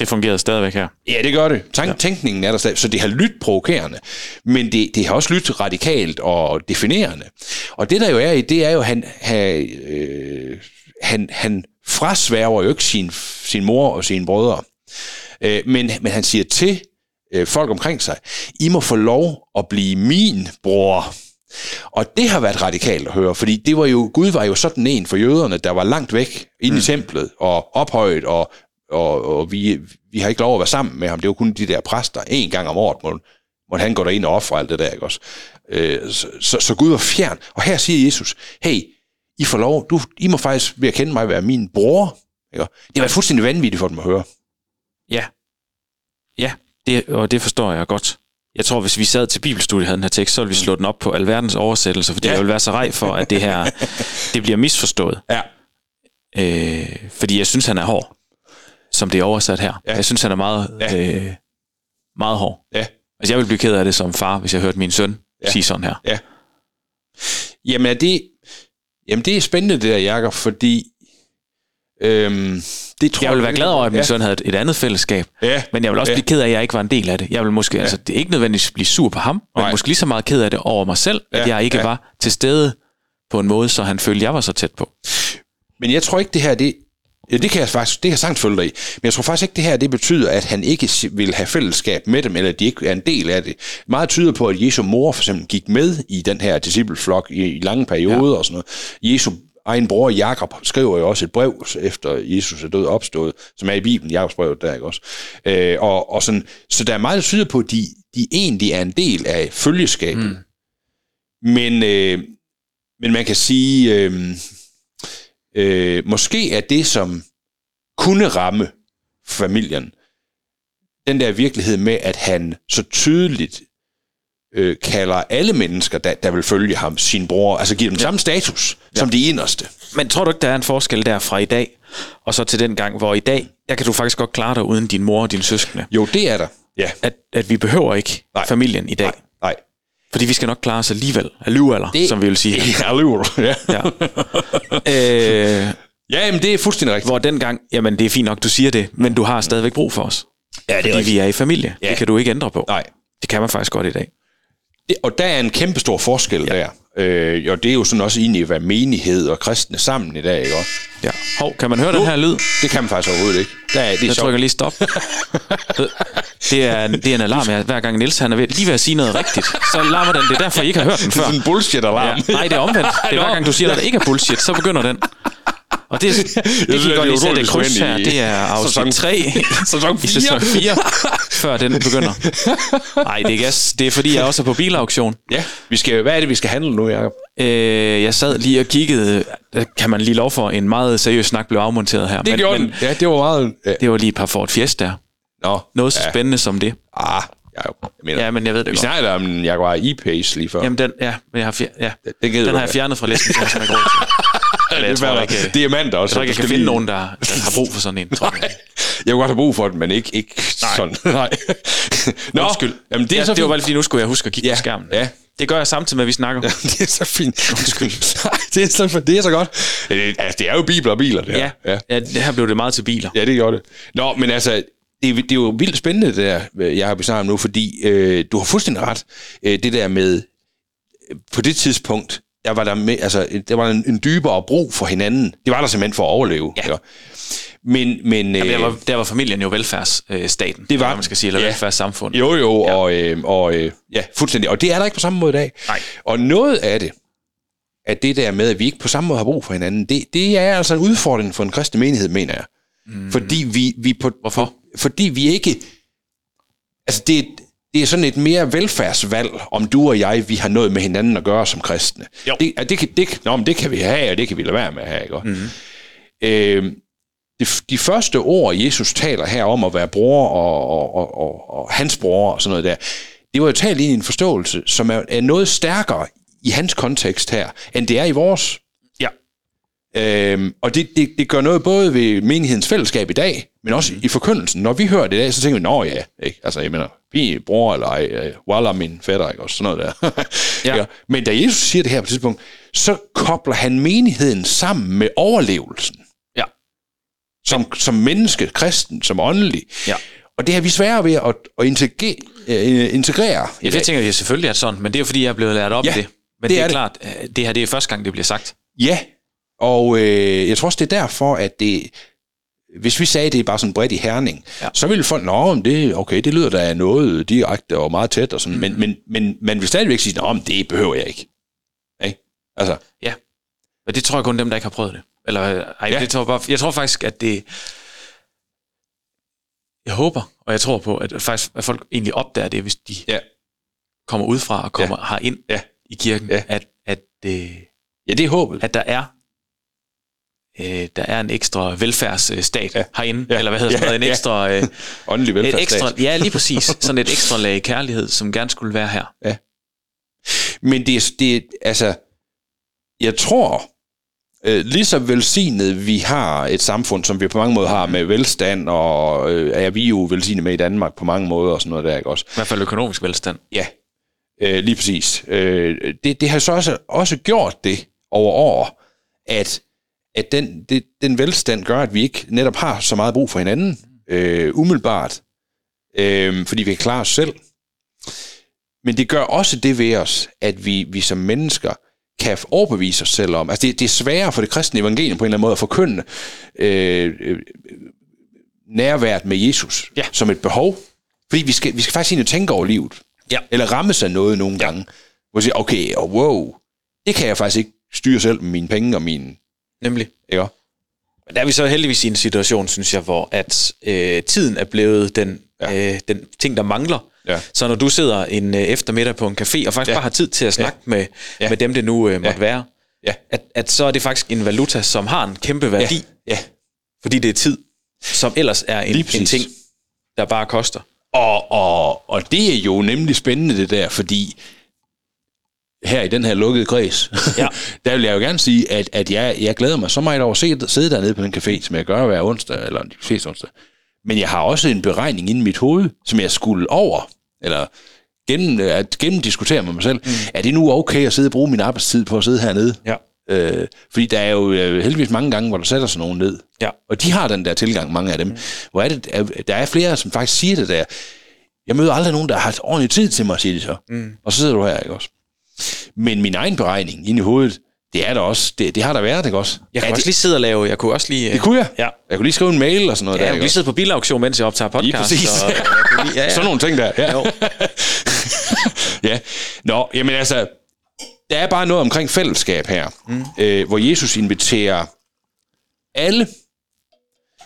S1: det fungerede stadigvæk her.
S2: Ja, det gør det. Tank, ja. Tænkningen er der stadig, så det har lyttet provokerende, men det, det har også lyttet radikalt og definerende. Og det der jo er i, det er jo, han, han, øh, han, han frasværger jo ikke sin, sin mor og sine brødre, øh, men, men han siger til øh, folk omkring sig, I må få lov at blive min bror. Og det har været radikalt at høre, fordi det var jo, Gud var jo sådan en for jøderne, der var langt væk ind mm. i templet og ophøjet og og, og vi, vi har ikke lov at være sammen med ham. Det jo kun de der præster. En gang om året må, må han gå derind og ofre alt det der, ikke også? Øh, så, så, så Gud var fjern. Og her siger Jesus, hey, I får lov, du, I må faktisk ved at kende mig være min bror. Ikke? Det var fuldstændig vanvittigt for dem at høre.
S1: Ja. Ja, det, og det forstår jeg godt. Jeg tror, hvis vi sad til bibelstudiet havde den her tekst, så ville vi slå den op på alverdens oversættelser, fordi ja. jeg vil være så rej for, at det her [LAUGHS] det bliver misforstået.
S2: Ja.
S1: Øh, fordi jeg synes, han er hård som det er oversat her. Ja. Jeg synes, han er meget, ja. øh, meget hård.
S2: Ja.
S1: Altså, jeg vil blive ked af det som far, hvis jeg hørte min søn ja. sige sådan her.
S2: Ja. Jamen, er det, jamen, det er spændende, det der, Jacob, fordi Øhm,
S1: det tror jeg vil være glad over, at min ja. søn havde et andet fællesskab.
S2: Ja.
S1: Men jeg vil også ja. blive ked af, at jeg ikke var en del af det. Jeg vil måske, ja. altså, det er ikke nødvendigvis blive sur på ham, men Nej. måske lige så meget ked af det over mig selv, ja. at jeg ikke ja. var til stede på en måde, så han følte, at jeg var så tæt på.
S2: Men jeg tror ikke, det her, det, Ja, det kan jeg faktisk, det kan jeg sagtens følge dig i. Men jeg tror faktisk ikke, det her det betyder, at han ikke vil have fællesskab med dem, eller at de ikke er en del af det. Meget tyder på, at Jesu mor for eksempel gik med i den her discipleflok i, i lange perioder ja. og sådan noget. Jesu egen bror Jakob skriver jo også et brev, efter Jesus er død opstået, som er i Bibelen, Jakobs brev der, ikke også? Øh, og, og sådan, så der er meget, der tyder på, at de, de egentlig er en del af følgeskabet. Mm. Men, øh, men man kan sige, øh, øh, måske er det, som kunne ramme familien, den der virkelighed med, at han så tydeligt øh, kalder alle mennesker, der, der vil følge ham, sin bror, altså giver dem ja. samme status ja. som de inderste.
S1: Men tror du ikke, der er en forskel der fra i dag, og så til den gang, hvor i dag, der kan du faktisk godt klare dig uden din mor og dine søskende?
S2: Jo, det er der. Ja.
S1: At, at vi behøver ikke Nej. familien i dag.
S2: Nej. Nej.
S1: Fordi vi skal nok klare os alligevel. Alligevel, det, som vi vil sige.
S2: Alligevel, ja. ja. øh, ja, jamen det er fuldstændig rigtigt.
S1: Hvor dengang, jamen det er fint nok, du siger det, men du har stadigvæk brug for os. Ja, det er Fordi rigtigt. vi er i familie. Ja. Det kan du ikke ændre på.
S2: Nej.
S1: Det kan man faktisk godt i dag.
S2: Det, og der er en kæmpe stor forskel ja. der. Øh, og det er jo sådan også egentlig, hvad menighed og kristne sammen i dag, ikke også?
S1: Ja. Hov, kan man høre nu, den her lyd?
S2: Det kan man faktisk overhovedet ikke. Der er, det er
S1: jeg trykker lige stop. [LAUGHS] det, er, det er en alarm, jeg, hver gang Niels han er ved, lige ved at sige noget rigtigt, så larmer den. Det er derfor, I ikke har hørt den før. Det er
S2: sådan en bullshit-alarm.
S1: Ja. Nej, det er omvendt. [LAUGHS] Det er hver gang, du siger, at det ikke er bullshit, så begynder den. Og det, det, det kan godt lige sætte kryds her. Det er afsnit 3
S2: sæson 4. [LAUGHS]
S1: i sæson 4, før den begynder. [LAUGHS] Nej, det er, det er fordi, jeg også er på bilauktion.
S2: Ja, vi skal, hvad er det, vi skal handle nu, Jacob?
S1: Øh, jeg sad lige og kiggede, kan man lige lov for, en meget seriøs snak blev afmonteret her.
S2: Det men, gjorde men, Ja, det var meget... Ja.
S1: Det var lige et par Ford Fiesta.
S2: Nå,
S1: Noget så ja. spændende som det.
S2: Ah, jeg, jeg mener,
S1: ja, men jeg ved det
S2: Vi snakkede om en Jaguar E-Pace lige før.
S1: Jamen, den, ja, men jeg har, fjer, ja. Det, det den har jeg fjernet fra listen, så jeg [LAUGHS]
S2: Eller, jeg tror ikke, diamanter også.
S1: Jeg tror ikke, jeg kan finde lige... nogen, der, der har brug for sådan en. Tror jeg. [LAUGHS]
S2: jeg kunne godt have brug for den, men ikke, ikke
S1: Nej.
S2: sådan. [LAUGHS] Nej.
S1: Nå, [LAUGHS] Undskyld. Jamen, det, er ja, så det var bare fordi, nu skulle jeg huske at kigge
S2: ja,
S1: på skærmen.
S2: Ja,
S1: Det gør jeg samtidig med, at vi snakker.
S2: det er så fint. Undskyld. det, er så, det er så godt. Øh, Altså, det er jo biler og biler, det her.
S1: Ja, ja. ja, det her blev det meget til biler.
S2: Ja, det gjorde det. Nå, men altså, det, er- det er jo vildt spændende, det der, jeg har besagt nu, fordi øh, du har fuldstændig ret. Øh, det der med, øh, på det tidspunkt, der var der, med, altså, der var en, en dybere brug for hinanden. Det var der simpelthen for at overleve.
S1: Ja.
S2: ikke? Men, men,
S1: Jamen, der,
S2: øh,
S1: var, der var familien jo velfærdsstaten.
S2: Det var-
S1: man skal sige, eller
S2: ja.
S1: ja. velfærdssamfund.
S2: Jo, jo, og, øh, og øh, ja, fuldstændig. Og det er der ikke på samme måde i dag.
S1: Nej.
S2: Og noget af det, at det der med, at vi ikke på samme måde har brug for hinanden, det, det er altså en udfordring for en kristne menighed, mener jeg. Mm. Fordi vi, vi på,
S1: Hvorfor?
S2: Fordi vi ikke... Altså, det, det er sådan et mere velfærdsvalg, om du og jeg, vi har noget med hinanden at gøre som kristne.
S1: Jo.
S2: Det, at det, kan, det, nå, men det kan vi have, og det kan vi lade være med at have, ikke? Mm. Øh, de, de første ord, Jesus taler her om at være bror og, og, og, og, og hans bror og sådan noget der, det var jo talt i en forståelse, som er, er noget stærkere i hans kontekst her, end det er i vores.
S1: Ja.
S2: Øhm, og det, det, det gør noget både ved menighedens fællesskab i dag, men også mm. i forkyndelsen. Når vi hører det i dag, så tænker vi, nå ja, ikke? altså jeg mener, vi er bror eller ej, øh, Walla min fætter, ikke? Også sådan noget der. [LAUGHS]
S1: Ja.
S2: Men da Jesus siger det her på et tidspunkt, så kobler han menigheden sammen med overlevelsen
S1: Ja.
S2: som, som menneske, kristen, som åndelig.
S1: Ja.
S2: Og det har vi svære ved at, at integrere, øh, integrere
S1: Ja, det tænker jeg selvfølgelig er sådan, men det er jo fordi, jeg er blevet lært op
S2: Ja,
S1: i det. Men
S2: det
S1: det,
S2: er
S1: er, klart, øh, det her det er første gang, det bliver sagt.
S2: Ja, og øh, jeg tror også, det er derfor, at det, hvis vi sagde, det er bare sådan bredt i herning, ja. Så ville folk, nå, det, okay, det lyder da noget direkte og meget tæt, og sådan, mm. men, men, men man vil stadigvæk sige, nå, det behøver jeg ikke. ikke? Altså,
S1: Ja. Men det tror jeg kun dem, der ikke har prøvet det. Eller, øh, ej,
S2: Ja.
S1: ja. det tror jeg, bare, jeg tror faktisk, at det... Jeg håber, og jeg tror på, at, faktisk, at folk egentlig opdager det, hvis de
S2: ja.
S1: kommer udefra og kommer ja. herind
S2: Ja.
S1: i kirken,
S2: Ja.
S1: at, at, øh,
S2: ja, det er håbet.
S1: at der er øh, der er en ekstra velfærdsstat
S2: Ja.
S1: ja. herinde,
S2: Ja.
S1: ja. eller hvad hedder
S2: Ja.
S1: sådan noget, en
S2: Ja.
S1: ekstra, øh,
S2: Åndelig
S1: et
S2: velfærdsstat.
S1: ekstra, ja lige præcis, sådan et ekstra lag kærlighed, som gerne skulle være her.
S2: Men det er, det altså, jeg tror, øh, lige så velsignet vi har et samfund, som vi på mange måder har med velstand, og øh, er vi jo velsignet med i Danmark på mange måder og sådan noget der, ikke også?
S1: I hvert fald økonomisk velstand.
S2: Ja, øh, lige præcis. Øh, det, det har så også, også gjort det over år, at, at den, det, den velstand gør, at vi ikke netop har så meget brug for hinanden, øh, umiddelbart, øh, fordi vi kan klare os selv. Men det gør også det ved os, at vi, vi som mennesker kan overbevise os selv om. Altså det, det er sværere for det kristne evangelium på en eller anden måde at forkynde øh, øh, nærværet med Jesus
S1: Ja.
S2: som et behov. Fordi vi skal, vi skal faktisk ind og tænke over livet.
S1: Ja.
S2: Eller ramme sig noget nogle
S1: Ja.
S2: gange. Hvor vi siger, okay, og wow, det kan jeg faktisk ikke styre selv med mine penge og mine...
S1: Nemlig.
S2: Ikke?
S1: Men der er vi så heldigvis i en situation, synes jeg, hvor at øh, tiden er blevet den,
S2: Ja.
S1: øh, den ting, der mangler.
S2: Ja.
S1: Så når du sidder en øh, eftermiddag på en café, og faktisk
S2: Ja.
S1: bare har tid til at snakke ja. med,
S2: Ja.
S1: med dem, det nu øh, måtte
S2: Ja.
S1: være,
S2: Ja.
S1: at, at så er det faktisk en valuta, som har en kæmpe værdi,
S2: Ja. ja.
S1: fordi det er tid, som ellers er en, en ting, der bare koster.
S2: Og, og, og det er jo nemlig spændende det der, fordi her i den her lukkede kreds, [LAUGHS]
S1: Ja.
S2: der vil jeg jo gerne sige, at, at jeg, jeg glæder mig så meget over at se, sidde dernede på den café, som jeg gør hver onsdag, eller de fleste onsdag. Men jeg har også en beregning inde i mit hoved, som jeg skulle over, eller gennem, at gennemdiskutere med mig selv. Mm. Er det nu okay at sidde og bruge min arbejdstid på at sidde hernede?
S1: Ja.
S2: Øh, fordi der er jo øh, heldigvis mange gange, hvor der sætter sig nogen ned.
S1: Ja.
S2: Og de har den der tilgang, mange af dem. Mm. Hvor er det, er, der er flere, som faktisk siger det der. Jeg møder aldrig nogen, der har ordentlig tid til mig, siger de så. Mm. Og så sidder du her, ikke også? Men min egen beregning inde i hovedet, det er der også. Det, det har der været, ikke også?
S1: Jeg kan
S2: er
S1: også
S2: det,
S1: lige sidde og lave, jeg kunne også lige...
S2: det kunne jeg.
S1: Ja.
S2: Jeg kunne lige skrive en mail og sådan noget
S1: Ja,
S2: der,
S1: jeg kunne lige sidde på bilauktion, mens jeg optager podcast.
S2: Lige præcis.
S1: Og, [LAUGHS] kunne lige, ja, ja.
S2: Sådan nogle ting der, ja.
S1: Jo. [LAUGHS]
S2: ja. Nå, jamen altså, der er bare noget omkring fællesskab her, mm. øh, hvor Jesus inviterer alle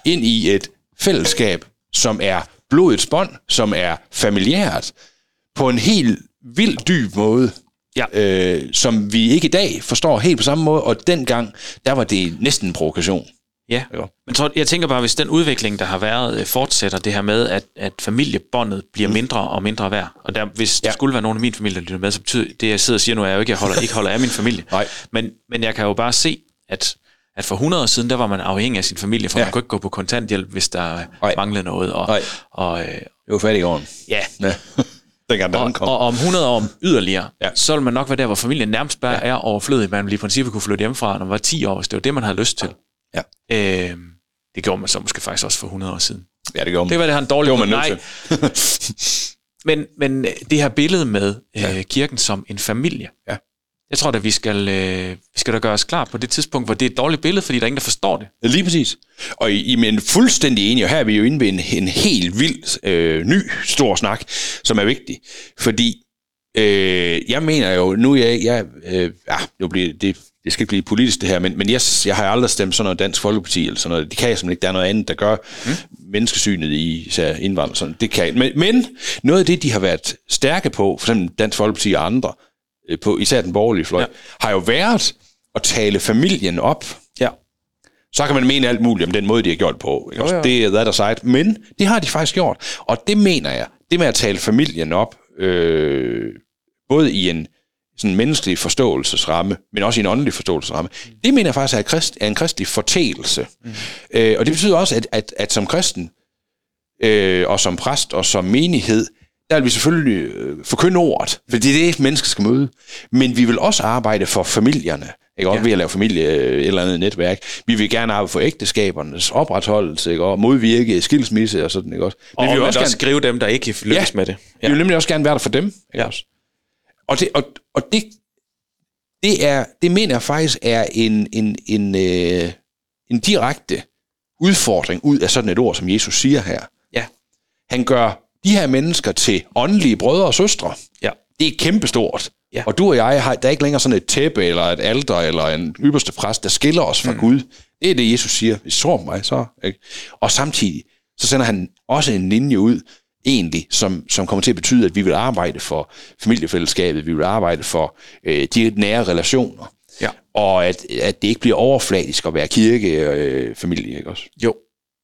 S2: ind i et fællesskab, som er blodets bånd, som er familiært, på en helt vildt dyb måde,
S1: Ja.
S2: øh, som vi ikke i dag forstår helt på samme måde, og dengang, der var det næsten en provokation.
S1: Ja, men tror, jeg tænker bare, hvis den udvikling, der har været, øh, fortsætter det her med, at, at familiebåndet bliver mindre og mindre værd, og der, hvis ja. Der skulle være nogen af min familie, der lytter med, så betyder det, jeg sidder og siger nu, er jo ikke, jeg holder, ikke holder af min familie.
S2: Nej.
S1: Men, men jeg kan jo bare se, at, at for 100 år siden, der var man afhængig af sin familie, for
S2: Ja.
S1: man kunne ikke gå på kontanthjælp, hvis der
S2: Nej.
S1: manglede noget. Og,
S2: Nej.
S1: og øh,
S2: Det var fattig gården.
S1: ja,
S2: Ja. Dengang
S1: og,
S2: kom.
S1: og om 100 år yderligere,
S2: Ja.
S1: så vil man nok være der, hvor familien nærmest bare ja. er overflødig. Man ville i princippet kunne flytte hjemmefra, når man var 10 år, hvis det var det, man havde lyst til.
S2: Ja.
S1: Øh, det gjorde man så måske faktisk også for 100 år siden.
S2: ja, det gjorde man.
S1: Det var det, han dårlig
S2: Det man
S1: Nej, [LAUGHS] men, men øh, det her billede med øh, kirken som en familie,
S2: Ja.
S1: Jeg tror da, vi skal, øh, vi skal da gøre os klar på det tidspunkt, hvor det er et dårligt billede, fordi der er ingen, der forstår det.
S2: Lige præcis. Og I, I er fuldstændig enige, og her er vi jo inde ved en, en helt vild øh, ny stor snak, som er vigtig. Fordi øh, jeg mener jo, nu er jeg, jeg øh, ja, nu bliver det, det skal ikke blive politisk det her, men, men jeg, jeg har aldrig stemt sådan noget Dansk Folkeparti eller sådan noget. Det kan jeg simpelthen ikke. Der er noget andet, der gør mm. menneskesynet i især indvandrere. Sådan. Det kan jeg. Men, men noget af det, de har været stærke på, for eksempel Dansk Folkeparti og andre, på især den borgerlige fløj, ja.
S1: Ja.
S2: har jo været at tale familien op.
S1: Ja.
S2: Så kan man mene alt muligt om den måde, de har gjort på. Ikke?
S1: Jo,
S2: Også
S1: jo.
S2: Det er that aside. Men det har de faktisk gjort. Og det mener jeg, det med at tale familien op, øh, både i en sådan menneskelig forståelsesramme, men også i en åndelig forståelsesramme, det mener jeg faktisk er, krist, er en kristelig fortælelse. Mm. Øh, og det betyder også, at, at, at som kristen, øh, og som præst, og som menighed, der vil vi selvfølgelig øh, forkynde ordet, for det er det, mennesker skal møde. Men vi vil også arbejde for familierne, ikke? Også
S1: Ja.
S2: ved at lave familie, øh, et eller andet netværk. Vi vil gerne arbejde for ægteskabernes opretholdelse, ikke? og modvirke skilsmisse og sådan, ikke også?
S1: Og
S2: vi
S1: vi
S2: vil også gerne,
S1: skrive dem, der ikke lykkes
S2: Ja.
S1: med det.
S2: vi vil nemlig også gerne være der for dem, ikke
S1: Ja.
S2: også? Og det, og, og det, det, er, det mener jeg faktisk er en, en, en, øh, en direkte udfordring ud af sådan et ord, som Jesus siger her.
S1: Ja.
S2: Han gør de her mennesker til åndelige brødre og søstre.
S1: Ja.
S2: Det er kæmpestort.
S1: Ja.
S2: Og du og jeg, har, der er ikke længere sådan et tæppe, eller et alter, eller en ypperste præst, der skiller os fra mm. Gud. Det er det, Jesus siger. Hvis I tror mig, så... Ikke? Og samtidig, så sender han også en linje ud, egentlig, som, som kommer til at betyde, at vi vil arbejde for familiefællesskabet, vi vil arbejde for øh, de nære relationer,
S1: Ja.
S2: og at, at det ikke bliver overfladisk at være kirkefamilie, øh, familie, ikke også?
S1: Jo.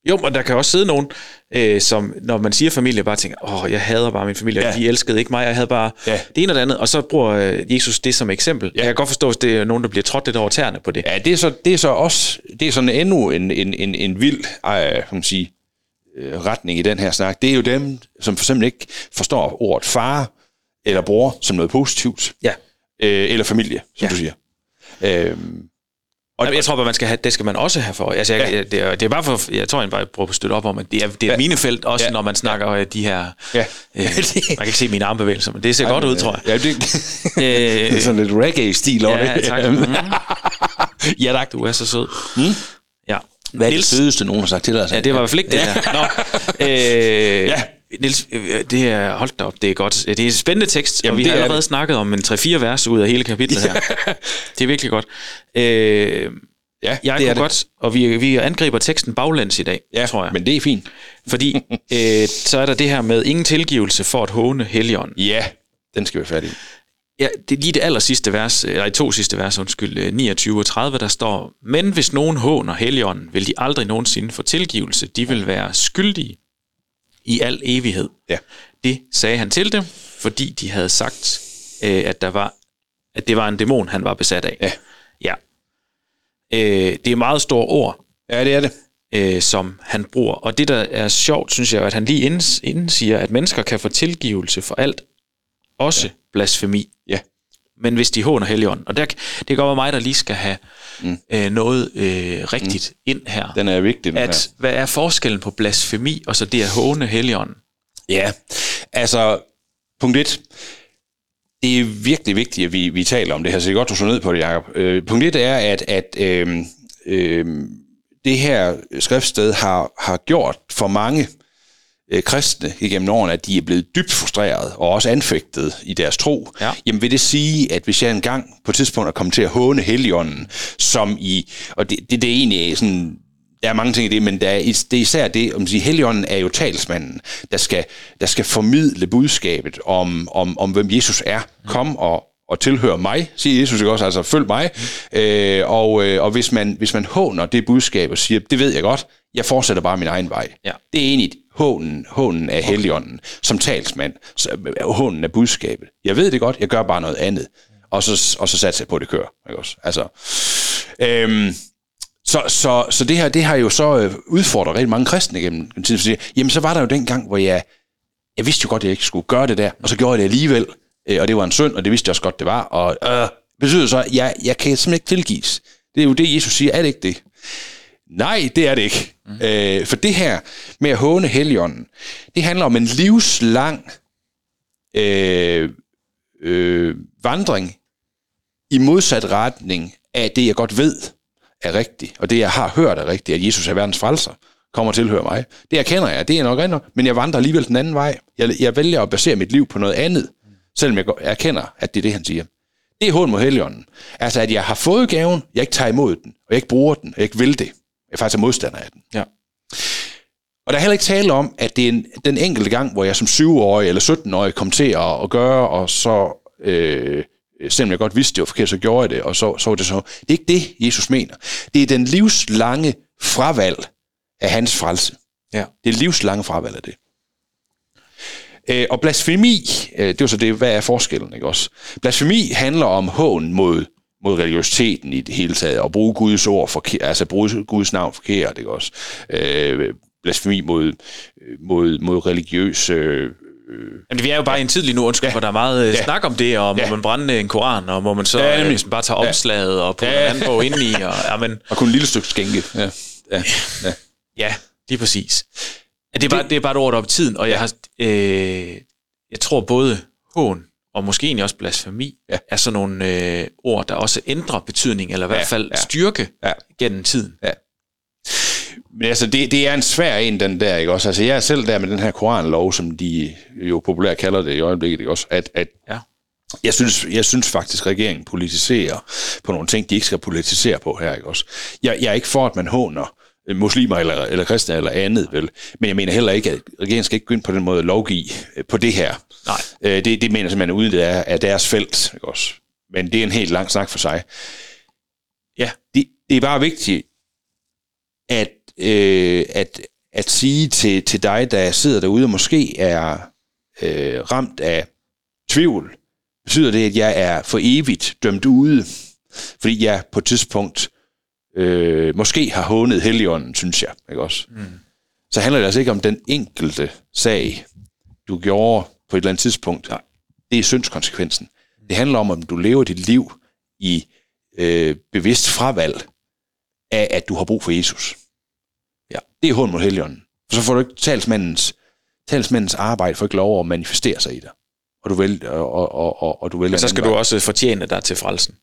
S1: Jo, og der kan også sidde nogen, øh, som når man siger familie, bare tænker, åh, jeg hader bare min familie,
S2: Ja.
S1: de elskede ikke mig, jeg havde bare
S2: Ja.
S1: det ene og det andet, og så bruger øh, Jesus det som eksempel. Ja. Jeg kan godt forstå, hvis det er nogen, der bliver trådt lidt over tæerne på det.
S2: Ja, det er så, det er så også, det er sådan endnu en, en, en, en vild, øh, man sige, øh, retning i den her snak. Det er jo dem, som for eksempel ikke forstår ordet far eller bror som noget positivt,
S1: Ja.
S2: øh, eller familie, som
S1: Ja.
S2: du siger. Øhm,
S1: Og jeg tror bare, man skal have, det skal man også have for. Altså, jeg,
S2: Ja.
S1: ja. det, er, det er bare for, jeg tror, jeg bare prøver at støtte op om, at det er, det er
S2: Ja.
S1: ja. mine felt, også
S2: Ja.
S1: ja. når man snakker øh, de her...
S2: ja.
S1: Øh, [LAUGHS] man kan ikke se mine armbevægelser, men det ser godt ud, tror jeg.
S2: Ja, det, [LAUGHS] [LAUGHS] det
S1: Øh,
S2: er sådan lidt reggae-stil over
S1: ja,
S2: det.
S1: tak. Mm. ja, tak. Du er så sød. Mm. Ja.
S2: Hvad er det
S1: Niels-
S2: sødeste, nogen har sagt til dig?
S1: Ja, det var i hvert fald ikke det der. Nå, øh,
S2: Ja.
S1: Niels, øh, det er, hold da op, det er godt. Det er en spændende tekst,
S2: Jamen,
S1: og vi har
S2: er
S1: allerede
S2: det.
S1: snakket om en 3-4 vers ud af hele kapitlet her. det er virkelig godt. Øh,
S2: ja,
S1: jeg
S2: det er det.
S1: godt, og vi, vi angriber teksten baglæns i dag,
S2: ja,
S1: tror jeg.
S2: men det er fint.
S1: Fordi [LAUGHS] øh, så er der det her med ingen tilgivelse for at håne Helligånden.
S2: Ja, den skal vi færdig.
S1: Ja, det er lige det aller sidste vers, eller i to sidste vers, undskyld, øh, 29 og 30, der står, Men hvis nogen håner Helligånden, vil de aldrig nogensinde få tilgivelse. De vil være skyldige i al evighed.
S2: Ja.
S1: Det sagde han til dem, fordi de havde sagt, øh, at, der var, at det var en dæmon, han var besat af.
S2: Ja.
S1: ja. Øh, det er meget store ord,
S2: Ja, det er det.
S1: øh, som han bruger. Og det, der er sjovt, synes jeg, at han lige inden, inden siger, at mennesker kan få tilgivelse for alt, også ja. blasfemi.
S2: Ja.
S1: Men hvis de håner Helligånden. Og der, det kan godt være mig, der lige skal have mm. øh, noget øh, rigtigt mm. ind her.
S2: Den er vigtig, den her.
S1: at, hvad er forskellen på blasfemi og så det at håne Helligånden?
S2: Ja, altså, punkt et. Det er virkelig vigtigt, at vi, vi taler om det her, så det er godt, du så ned på det, Jacob. Øh, punkt et er, at, at øh, øh, det her skriftsted har, har gjort for mange øh, kristne igennem årene, at de er blevet dybt frustreret og også anfægtet i deres tro.
S1: Ja.
S2: Jamen vil det sige, at hvis jeg engang på et tidspunkt er kommet til at håne Helligånden, som i, og det, det, det er egentlig sådan, der er mange ting i det, men der er, det er især det, om sige, Helligånden er jo talsmanden, der skal, der skal formidle budskabet om, om, om hvem Jesus er. Kom og, og tilhør mig, siger Jesus ikke også, altså følg mig. Øh, og øh, og hvis, man, hvis man håner det budskab og siger, det ved jeg godt, jeg fortsætter bare min egen vej.
S1: Ja.
S2: Det er egentlig hånen, hånen af Helligånden som talsmand, så, hånen af budskabet. Jeg ved det godt, jeg gør bare noget andet. Og så, og så satser jeg på, at det kører. Ikke også? Altså, øhm, så, så, så det her, det har jo så øh, udfordret rigtig mange kristne gennem tiden. Fordi, jamen, så var der jo den gang, hvor jeg jeg vidste jo godt, at jeg ikke skulle gøre det der, og så gjorde jeg det alligevel, øh, og det var en synd, og det vidste jeg også godt, det var, og øh, betyder så, at jeg, jeg kan simpelthen ikke tilgives. Det er jo det, Jesus siger, er det ikke det? Nej, det er det ikke. Mm. Øh, for det her med at håne helligånden, det handler om en livslang øh, øh, vandring i modsat retning af det, jeg godt ved er rigtigt, og det, jeg har hørt er rigtigt, at Jesus er verdens frelser, kommer til at høre mig. Det erkender jeg, det er nok rigtigt, men jeg vandrer alligevel den anden vej. Jeg, jeg vælger at basere mit liv på noget andet, selvom jeg erkender, at det er det, han siger. Det er hånd mod helligånden. Altså, at jeg har fået gaven, jeg ikke tager imod den, og jeg ikke bruger den, og jeg ikke vil det. Jeg er faktisk modstander af den.
S1: Ja.
S2: Og der er heller ikke tale om, at det er en, den enkelte gang, hvor jeg som 7-årig eller 17-årig kom til at, at gøre, og så, øh, selvom jeg godt vidste, det var forkert, så gjorde jeg det, og så, så var det så. Det er ikke det, Jesus mener. Det er den livslange fravalg af hans frelse.
S1: Ja.
S2: Det er livslange fravalg af det. Øh, og blasfemi, øh, det var så det, hvad er forskellen, ikke også? Blasfemi handler om hån mod, mod religiøsiteten i det hele taget, og bruge Guds ord forkert, altså bruge Guds navn forkert, ikke også? Øh, blasfemi mod, mod, mod religiøs... Øh,
S1: Men vi er jo bare i en tid lige nu, undskyld, ja. hvor der er meget ja. snak om det, og må
S2: Ja.
S1: man brænde en koran, og må man så
S2: Ja,
S1: ja,
S2: nemlig.
S1: bare tage omslaget og putte
S2: Ja.
S1: ja. en anden bog ind i, og, ja, men,
S2: og kun et lille stykke skænke. Ja. Ja. Ja.
S1: ja, lige præcis. Ja, det, er bare, det er bare et ord, op i tiden, og jeg, har, øh, jeg tror både hån og måske egentlig også blasfemi
S2: Ja.
S1: er sådan nogle øh, ord, der også ændrer betydning, eller i hvert
S2: Ja,
S1: fald
S2: ja.
S1: styrke
S2: Ja.
S1: gennem tiden.
S2: Men altså, det, det er en svær en, den der, ikke også? Altså, jeg er selv der med den her koranlov, som de jo populært kalder det i øjeblikket, ikke også? At, at
S1: Ja.
S2: jeg, synes, jeg synes faktisk, at regeringen politiserer på nogle ting, de ikke skal politisere på her, ikke også? Jeg, jeg er ikke for, at man håner muslimer eller, eller kristne eller andet, vel? Men jeg mener heller ikke, at regeringen skal ikke gå ind på den måde at lovgive øh, på det her.
S1: Nej.
S2: Øh, det, det mener jeg simpelthen ude det er, af deres felt, ikke også? Men det er en helt lang snak for sig.
S1: Ja.
S2: Det, det er bare vigtigt, at, øh, at, at sige til, til dig, der sidder derude og måske er øh, ramt af tvivl, betyder det, at jeg er for evigt dømt ude, fordi jeg på et tidspunkt øh, måske har hånet Helligånden, synes jeg. Ikke også? Mm. Så handler det altså ikke om den enkelte sag, du gjorde på et eller andet tidspunkt.
S1: Nej.
S2: Det er syndskonsekvensen. Det handler om, om du lever dit liv i øh, bevidst fravalg af, at du har brug for Jesus.
S1: Ja.
S2: Det er hånd mod Helligånden. For så får du ikke talsmandens, talsmandens arbejde for ikke lov at manifestere sig i dig. Og du, vælger, og, og, og, og du vælger
S1: Men så skal du
S2: vej.
S1: også fortjene dig til frelsen.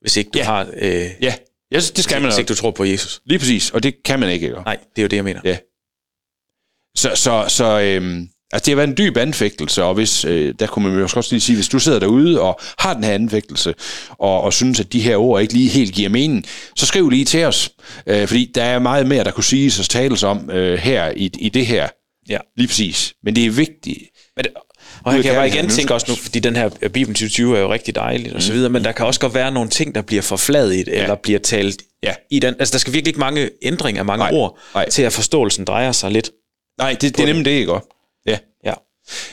S1: Hvis ikke du
S2: Ja.
S1: har... Øh,
S2: Ja, ja det skal man
S1: hvis ikke du tror på Jesus.
S2: Lige præcis, og det kan man ikke. Ikke?
S1: Nej, det er jo det, jeg mener.
S2: Ja. Så, så, så øhm, altså det har været en dyb anfægtelse, og hvis, øh, der kunne man jo også lige sige, hvis du sidder derude og har den her anfægtelse, og, og synes, at de her ord ikke lige helt giver mening, så skriv lige til os, øh, fordi der er meget mere, der kunne siges og tales om øh, her i, i det her.
S1: Ja.
S2: Lige præcis. Men det er vigtigt.
S1: Men og her kan jeg bare igen tænke også nu, fordi den her øh, Bibelen 2020 er jo rigtig dejligt og så videre, men der kan også godt være nogle ting, der bliver forfladet, eller bliver talt
S2: Ja.
S1: i den. Altså, der skal virkelig ikke mange ændringer af mange
S2: Nej.
S1: ord,
S2: Nej.
S1: til at forståelsen drejer sig lidt.
S2: Nej, det, det er nemlig det, ikke? også? Ja.
S1: Ja.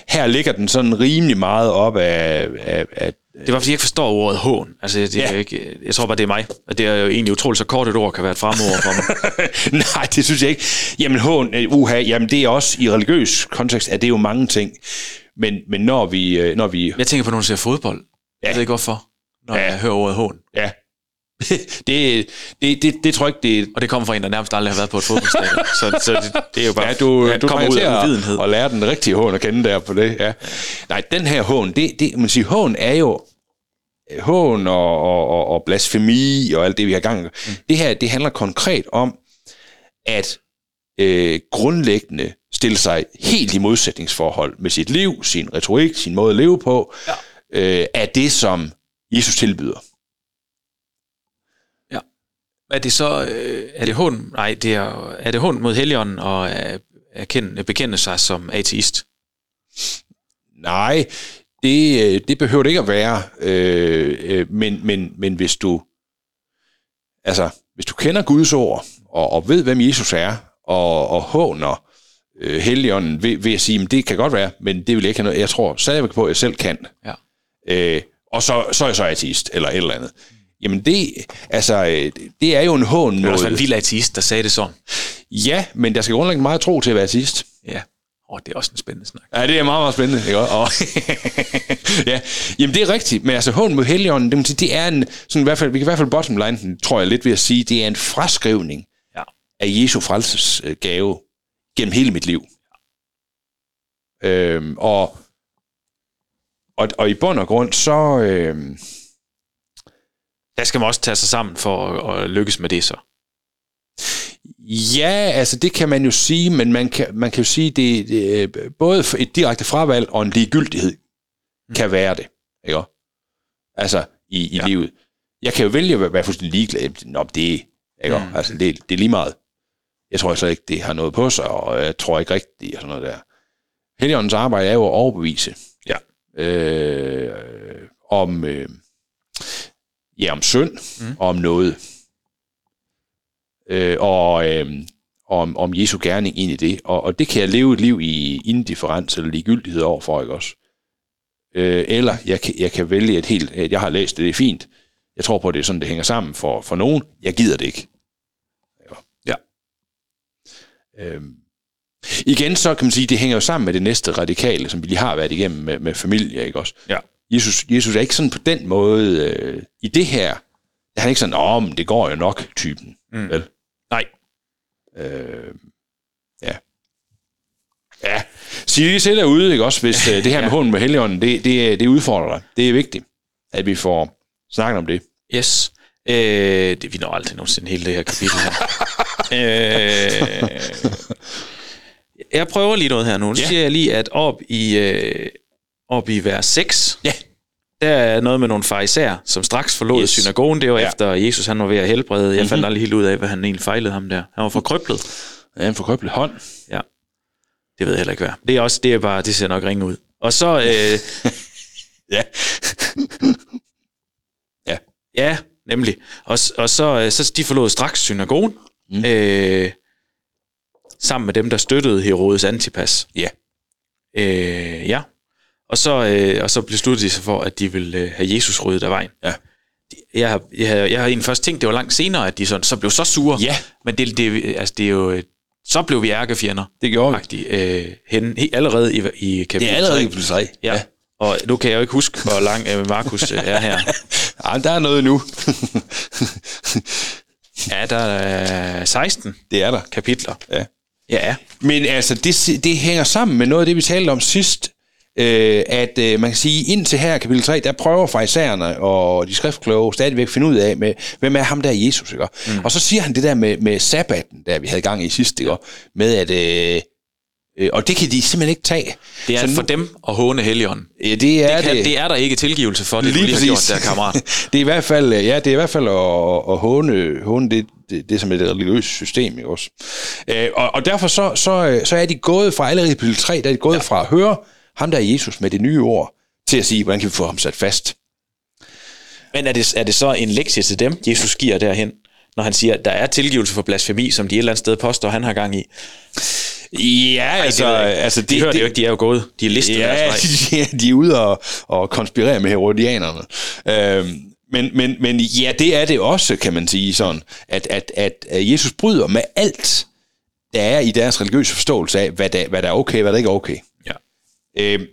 S2: Her ligger den sådan rimelig meget op af, af, af
S1: Det var, fordi jeg ikke forstår ordet hån. Altså, det
S2: Ja.
S1: jo ikke, jeg tror bare, det er mig. Og det er jo egentlig utroligt så kort et ord, kan være et fremord for mig. [LAUGHS]
S2: Nej, det synes jeg ikke. Jamen, hån, øh, uha, jamen det er også i religiøs kontekst, at det er jo mange ting. Men, men når vi, øh, når vi,
S1: Jeg tænker på, når du ser fodbold. Ja. Jeg ved ikke hvorfor, når
S2: Ja.
S1: jeg hører ordet hån.
S2: ja, [LAUGHS] det, det, det, det tror jeg ikke, det
S1: Og det kommer fra en, der nærmest aldrig har været på et fodboldstadion. [LAUGHS] så, så det, det, er jo bare,
S2: Ja, du,
S1: ja,
S2: du
S1: kommer ud af uvidenhed.
S2: og lære den rigtige hån at kende der på det. Ja. Nej, den her hån, det, det, man siger, hån er jo hån og, og, og, og blasfemi og alt det, vi har gang i. Mm. Det her, det handler konkret om, at øh, grundlæggende stille sig helt i modsætningsforhold med sit liv, sin retorik, sin måde at leve på,
S1: Ja.
S2: øh, er det, som Jesus tilbyder.
S1: Er det så, øh, er det hån, nej, det er, er det hån mod Helligånden og øh, erkende, bekende sig som ateist?
S2: Nej, det, øh, det behøver det ikke at være. Øh, øh, men, men, men hvis du altså, hvis du kender Guds ord, og, og ved, hvem Jesus er, og, og håner øh, Helligånden ved, ved at sige, at det kan godt være, men det vil jeg ikke have noget. Jeg tror stadigvæk på, at jeg selv kan.
S1: Ja.
S2: Øh, og så, så er jeg så ateist, eller et eller andet. Jamen det, altså, øh, det er jo en hån
S1: Det var også
S2: mod...
S1: en vild ateist, der sagde det sådan.
S2: Ja, men der skal grundlæggende meget tro til at være ateist.
S1: Ja. Åh, det er også en spændende snak.
S2: Ja, det er meget, meget spændende. Ikke? Og, [LAUGHS] ja, jamen det er rigtigt, men altså hånden mod Helligånden, det, det er en, sådan i hvert fald, vi kan i hvert fald bottom line, tror jeg lidt ved at sige, det er en fraskrivning. Af Jesu frelses øh, gave gennem hele mit liv. Øhm, og, og, og i bund og grund, så... Øhm,
S1: Der skal man også tage sig sammen for at, at lykkes med det så.
S2: Ja, altså det kan man jo sige, men man kan, man kan jo sige, det, det øh, både et direkte fravalg og en ligegyldighed mm. kan være det, ikke? Altså i, i ja. Livet. Jeg kan jo vælge at være, fuldstændig ligeglad. Nå, det, ikke? Mm. Altså, det, det er lige meget. Jeg tror så ikke, det har noget på sig, og jeg tror ikke rigtigt, og sådan noget der. Helligåndens arbejde er jo at overbevise.
S1: Ja.
S2: Øh, om, øh, ja, om synd, mm. og om noget øh, og øh, om, om Jesu gerning ind i det. Og, og det kan jeg leve et liv i indifferens eller ligegyldighed overfor, ikke også? Øh, eller jeg kan, jeg kan vælge et helt, jeg har læst det, det er fint. Jeg tror på, at det er sådan, det hænger sammen for, for nogen. Jeg gider det ikke.
S1: Ja.
S2: Øhm. Igen så kan man sige, det hænger jo sammen med det næste radikale, som vi lige har været igennem med, med familie, ikke også?
S1: Ja.
S2: Jesus, Jesus er ikke sådan på den måde, øh, i det her, er han ikke sådan, åh, men det går jo nok, typen.
S1: Mm.
S2: Vel?
S1: Nej.
S2: Øh, ja. Ja. Sig lige til derude, ikke også, hvis øh, det her [LAUGHS] med hunden med Helligånden, det, det, det udfordrer dig. Det er vigtigt, at vi får snakket om det.
S1: Yes. Øh, det, vi når aldrig nogensinde hele det her kapitel her. [LAUGHS] øh, [LAUGHS] jeg prøver lige noget her nu. Nu
S2: Ja.
S1: siger jeg lige, at op i, øh, op i vers 6,
S2: Ja.
S1: der er noget med nogle fariserer, som straks forlod
S2: Yes.
S1: synagogen. Det var
S2: Ja.
S1: ja. efter Jesus han var ved at helbrede. Jeg fandt aldrig helt ud af, hvad han egentlig fejlede ham der. Han var forkryblet.
S2: Ja, en forkrøblet hånd.
S1: Ja. Det ved jeg heller ikke, hvad. Det er også, det er bare, det ser nok ringe ud. Og så, øh, [LAUGHS] [LAUGHS]
S2: Ja.
S1: Ja, nemlig. Og, og så, øh, så de forlod straks synagogen, mm. øh, sammen med dem, der støttede Herodes Antipas.
S2: Ja.
S1: Øh, ja. Og så, øh, og så besluttede de sig for, at de ville øh, have Jesus ryddet af vejen.
S2: Ja.
S1: Jeg har, jeg, har, jeg har egentlig først tænkt, det var langt senere, at de sådan, så blev så sure.
S2: Ja.
S1: Men det, det, altså, det er jo... Så blev vi ærkefjender.
S2: Det gjorde vi.
S1: Faktisk, øh, hen, he, allerede i, i kapitel
S2: Det er allerede i kapitel 3.
S1: Ja. Og nu kan jeg jo ikke huske, hvor lang øh, Markus øh, er her. [LAUGHS]
S2: ja. der er noget nu. [LAUGHS]
S1: Ja, der er 16
S2: det er der.
S1: kapitler.
S2: Ja.
S1: Ja.
S2: Men altså, det, det hænger sammen med noget af det, vi talte om sidst, øh, at øh, man kan sige, indtil her kapitel 3, der prøver farisæerne og de skriftkloge stadigvæk at finde ud af, med, hvem er ham der Jesus, ikke? Mm. Og så siger han det der med, med sabbaten, der vi havde gang i sidst, ikke? med at, øh, øh, og det kan de simpelthen ikke tage.
S1: Det er
S2: Så
S1: for
S2: nu-
S1: dem at håne Helligånden.
S2: Ja, det er
S1: Det, kan, det er der ikke tilgivelse for, det du lige har gjort der, kammerat. [LAUGHS]
S2: det er i hvert fald, ja, det er i hvert fald at, at håne, håne det, det, det, som er det religiøse system, ikke også? Øh, og, og derfor så, så, så er de gået fra allerede i kapitel 3, der er de gået ja. fra at høre ham der er Jesus med det nye ord, til at sige, hvordan kan vi få ham sat fast?
S1: Men er det, er det så en lektie til dem, Jesus giver derhen, når han siger, at der er tilgivelse for blasfemi, som de et eller andet sted påstår, han har gang i?
S2: Ja, altså,
S1: det
S2: altså
S1: de det, hører det jo ikke, de er jo gået. De er listet
S2: ja,
S1: deres vej. [LAUGHS]
S2: de, de er ude og, og konspirere med herodianerne. Øhm, men, men, men ja, det er det også, kan man sige sådan, at, at, at Jesus bryder med alt, der er i deres religiøse forståelse af, hvad der, hvad der er okay, hvad der ikke er okay.
S1: Ja.
S2: Øhm,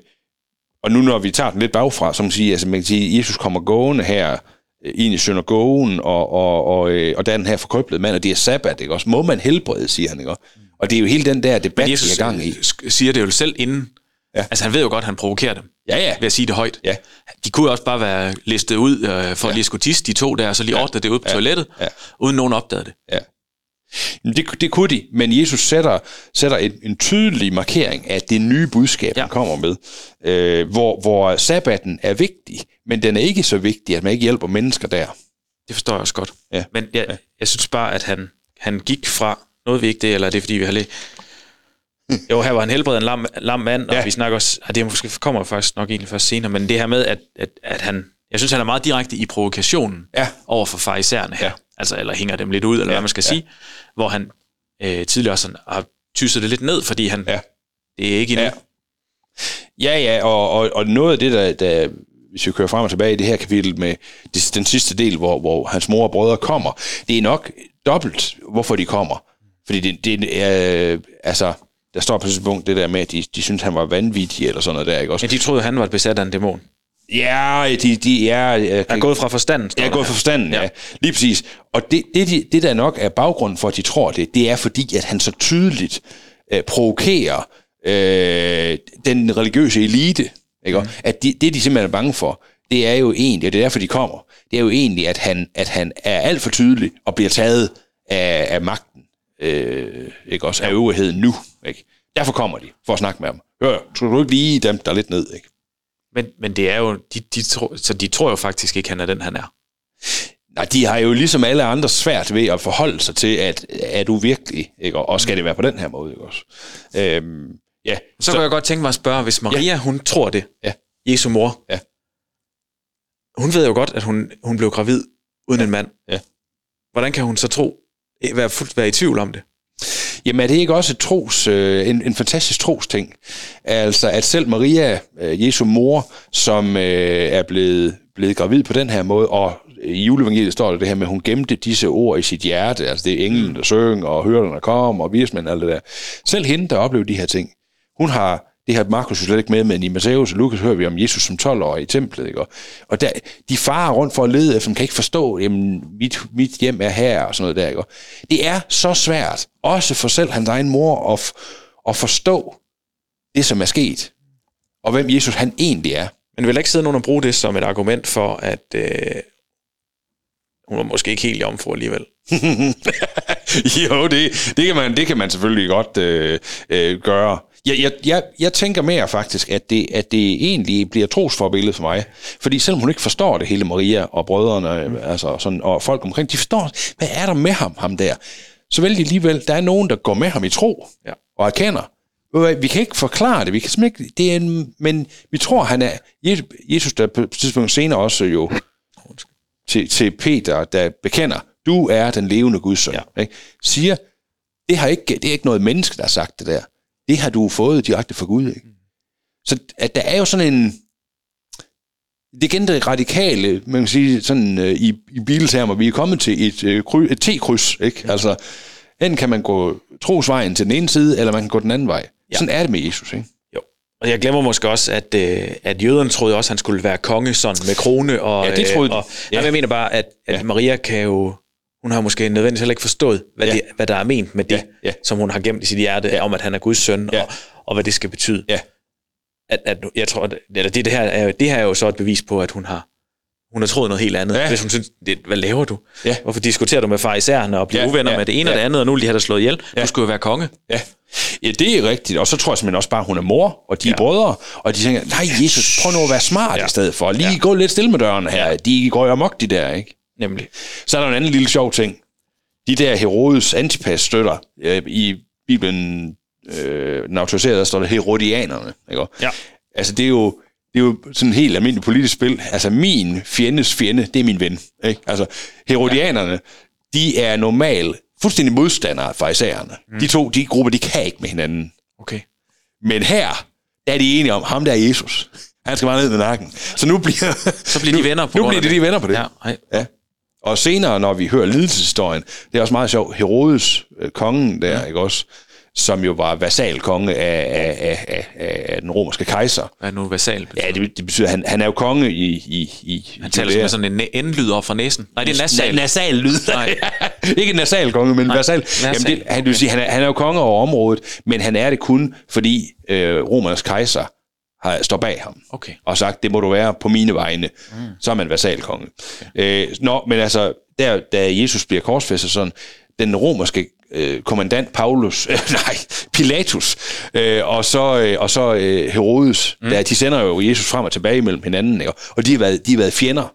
S2: og nu når vi tager den lidt bagfra, som man siger, altså man kan sige, Jesus kommer gående her øh, ind i synagogen, og, og, og, øh, og der er den her forkrøblede mand, og det er sabbat, ikke også? Må man helbrede, siger han, ikke også? Og det er jo hele den der debat, vi
S1: Jesus
S2: er gang i.
S1: siger det jo selv inden.
S2: Ja.
S1: Altså han ved jo godt, at han provokerer dem
S2: Ja, ja.
S1: ved at sige det højt.
S2: Ja.
S1: De kunne jo også bare være listet ud øh, for ja. lige skulle tisse de to der, og så lige ja. ordne det ud på ja. toilettet,
S2: Ja.
S1: uden nogen opdagede det.
S2: Ja. Men Det, det kunne de, men Jesus sætter, sætter en, en tydelig markering af det nye budskab, ja.
S1: Ja.
S2: han kommer med, øh, hvor, hvor sabbaten er vigtig, men den er ikke så vigtig, at man ikke hjælper mennesker der.
S1: Det forstår jeg også godt.
S2: Ja.
S1: Men jeg, ja. jeg synes bare, at han, han gik fra, noget vi ikke det, eller er det fordi, vi har lige... Jo, her var han helbredet en lam, lam mand, og
S2: Ja.
S1: vi snakker også... Ah, det måske kommer faktisk nok egentlig først senere, men det her med, at, at, at han... Jeg synes, han er meget direkte i provokationen
S2: Ja.
S1: over for farisæerne her.
S2: Ja.
S1: Altså, eller hænger dem lidt ud, eller ja. hvad man skal
S2: Ja.
S1: sige. Hvor han øh, tidligere sådan har tysset det lidt ned, fordi han...
S2: Ja.
S1: Det er ikke endnu.
S2: Ja. Ja, ja, og, og, og noget af det, der, der, hvis vi kører frem og tilbage i det her kapitel med det, den sidste del, hvor, hvor hans mor og brødre kommer, det er nok dobbelt, hvorfor de kommer. Fordi det, det er, altså, der står på et tidspunkt det der med, at de, de synes, han var vanvittig eller sådan noget der, ikke også?
S1: Ja, de troede, han var besat af en dæmon.
S2: Ja, de, de er... Jeg
S1: Er gået fra forstanden,
S2: Jeg er gået for forstanden, ja. ja. Lige præcis. Og det, det, de- det, der nok er baggrunden for, at de tror det, det er fordi, at han så tydeligt øh, provokerer øh, den religiøse elite. Ikke? Mm. At de, det, de simpelthen er bange for, det er jo egentlig, og det er derfor, de kommer, det er jo egentlig, at han, at han er alt for tydelig og bliver taget af, af magten. Øh, ikke? Også af øvrigheden nu. Ikke? Derfor kommer de, for at snakke med ham. Hør, tror du ikke lige dem der lidt ned? Ikke?
S1: Men, men det er jo, de, de tror, så de tror jo faktisk ikke, han er den, han er.
S2: Nej, de har jo ligesom alle andre svært ved at forholde sig til, at er du virkelig, ikke? Og- skal det være på den her måde, ikke også? Øhm, ja,
S1: Så, så kunne jeg godt tænke mig at spørge, hvis Maria, ja. hun tror det,
S2: Ja.
S1: Jesu mor,
S2: Ja.
S1: hun ved jo godt, at hun, hun blev gravid uden en mand.
S2: Ja.
S1: Hvordan kan hun så tro, være, fuldt, være i tvivl om det?
S2: Jamen er det ikke også et tros, øh, en, en fantastisk tros ting? Altså at selv Maria, øh, Jesu mor, som øh, er blevet, blevet gravid på den her måde, og i juleevangeliet står der det her med, at hun gemte disse ord i sit hjerte, altså det er englen, der synger, og hørerne, der kommer, og vismænd, alt det der. Selv hende, der oplevede de her ting, hun har, det har Markus jo slet ikke med, men i Matthæus og Lukas hører vi om Jesus som 12-årig i templet, ikke? Og, der, de farer rundt for at lede efter, kan ikke forstå, jamen, mit, mit hjem er her, og sådan noget der, ikke? Det er så svært, også for selv hans egen mor, at, at forstå det, som er sket, og hvem Jesus han egentlig er.
S1: Men vil ikke sidde nogen og bruge det som et argument for, at øh, hun var måske ikke helt i omfor alligevel? [LAUGHS]
S2: jo, det, det, kan man, det kan man selvfølgelig godt øh, øh, gøre. Jeg, jeg, jeg, jeg tænker mere faktisk, at det, at det egentlig bliver trosforbillede for mig. Fordi selvom hun ikke forstår det hele, Maria og brødrene mm. altså sådan, og folk omkring, de forstår, hvad er der med ham, ham der? Så vil de alligevel, der er nogen, der går med ham i tro
S1: Ja.
S2: og erkender. Vi kan ikke forklare det, vi kan ikke, det er en, men vi tror, han er, Jesus, der på et tidspunkt senere også jo, til, til Peter, der bekender, du er den levende Guds søn,
S1: ja.
S2: ikke? siger, det, har ikke, det er ikke noget menneske, der har sagt det der. Det har du fået direkte fra Gud. Ikke? Så at der er jo sådan en... Det er igen det radikale, man kan sige, sådan øh, i, i biltermer, vi er kommet til et, øh, kry, et T-kryds, ikke? Altså, enten kan man gå trosvejen til den ene side, eller man kan gå den anden vej.
S1: Ja.
S2: Ja. Sådan er det med Jesus, ikke?
S1: Jo. Og jeg glemmer måske også, at, øh, at jøderne troede også, at han skulle være konge sådan med krone. Og,
S2: Ja, det troede de.
S1: øh, og,
S2: Ja.
S1: ja. Jeg mener bare, at, at
S2: Ja.
S1: Maria kan jo... Hun har måske nødvendigvis heller ikke forstået, hvad,
S2: Ja.
S1: det, hvad der er ment med det,
S2: Ja, ja.
S1: som hun har gemt i sit hjerte,
S2: Ja.
S1: om at han er Guds søn,
S2: Ja.
S1: og, og hvad det skal betyde.
S2: Ja.
S1: At, at, jeg tror, at, eller det, det, her er, det her er jo så et bevis på, at hun har hun har troet noget helt andet.
S2: Ja.
S1: Hvis hun synes, det, hvad laver du?
S2: Ja.
S1: Hvorfor diskuterer du med farisæerne og bliver
S2: Ja,
S1: uvenner
S2: ja,
S1: med det ene ja. og det andet, og nu vil de have dig slået ihjel? Ja. Du skulle jo være konge.
S2: Ja. ja, det er rigtigt. Og så tror jeg simpelthen også bare, at hun er mor, og de er
S1: Ja.
S2: brødre, og de tænker, nej Jesus, prøv nu at være smart
S1: Ja.
S2: i stedet for. Lige
S1: ja.
S2: gå lidt stille med dørene her. De går jo amok, de der, ikke?
S1: Nemlig.
S2: Så er der en anden lille sjov ting. De der Herodes Antipas støtter øh, i Bibelen, øh, den autoriserede, der står der Herodianerne. Ikke?
S1: Ja.
S2: Altså, det er jo, det er jo sådan en helt almindeligt politisk spil. Altså, min fjendes fjende, det er min ven. Ikke? Altså, Herodianerne, ja. de er normalt fuldstændig modstandere af farisæerne. Mm. De to, de grupper, de kan ikke med hinanden.
S1: Okay.
S2: Men her, der er de enige om, ham der er Jesus. Han skal bare ned med nakken. Så nu bliver,
S1: Så bliver de venner på
S2: nu bliver de
S1: det.
S2: lige venner på det.
S1: Ja, hej.
S2: Ja. Og senere, når vi hører lidelseshistorien, det er også meget sjovt, Herodes, øh, kongen der, ikke også, som jo var vasalkonge af, af, af, af, af den romerske kejser.
S1: Hvad er nu vasal?
S2: Ja, det, det betyder, at han, han er jo konge i, i, i
S1: Han taler med sådan en N-lyd over fra næsen. Nej, det er nasal.
S2: nasal lyd.
S1: Nej. [LAUGHS]
S2: ikke nasal konge, men vasal.
S1: vasal.
S2: Jamen det, han, vil sige, han, er, han er jo konge over området, men han er det kun, fordi øh, romernes kejser har, står bag ham
S1: Okay.
S2: og sagt, det må du være på mine vegne. Mm. Så er man vasalkonge. Okay. Øh, nå, men altså, der, da Jesus bliver korsfæstet sådan, den romerske øh, kommandant Paulus, øh, [LAUGHS] nej, Pilatus, øh, og så, øh, og så øh, Herodes, mm. der, de sender jo Jesus frem og tilbage mellem hinanden, ikke? og de har, været, de har været fjender,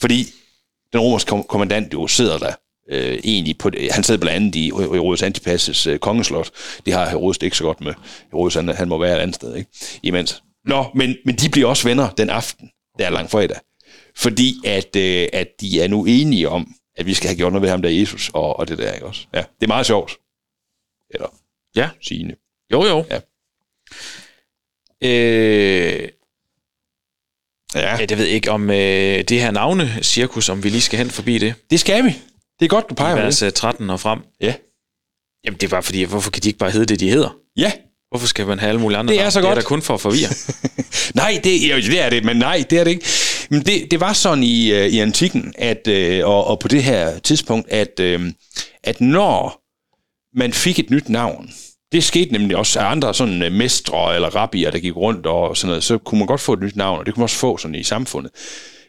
S2: fordi den romerske kom- kommandant jo sidder der øh, egentlig på det. Han sidder blandt andet i Herodes Antipas' øh, kongeslot. Det har Herodes det ikke så godt med. Herodes han, han må være et andet sted, ikke? Imens. Nå, men, men de bliver også venner den aften, der er langfredag. Fordi at, øh, at de er nu enige om, at vi skal have gjort noget ved ham der Jesus, og, og det der, ikke også? Ja, det er meget sjovt. Eller
S1: Ja.
S2: sigende.
S1: Jo, jo.
S2: Ja.
S1: Øh,
S2: Ja,
S1: det ved jeg ikke om øh, det her navne-cirkus, om vi lige skal hen forbi det.
S2: det skal vi. Det er godt, du peger på det.
S1: Vers øh, 13 og frem.
S2: Ja.
S1: Jamen, det er bare fordi, hvorfor kan de ikke bare hedde det, de hedder?
S2: Ja,
S1: Hvorfor skal man have alle mulige andre
S2: Det er så
S1: Det er
S2: godt.
S1: da kun for at forvirre. [LAUGHS]
S2: Nej, det, jo, det er det, men nej, det er det ikke. Men det, det var sådan i, øh, i antikken, at, øh, og, og på det her tidspunkt, at, øh, at når man fik et nyt navn, det skete nemlig også af andre sådan mestre eller rabbier, der gik rundt og sådan noget, så kunne man godt få et nyt navn, og det kunne man også få sådan i samfundet,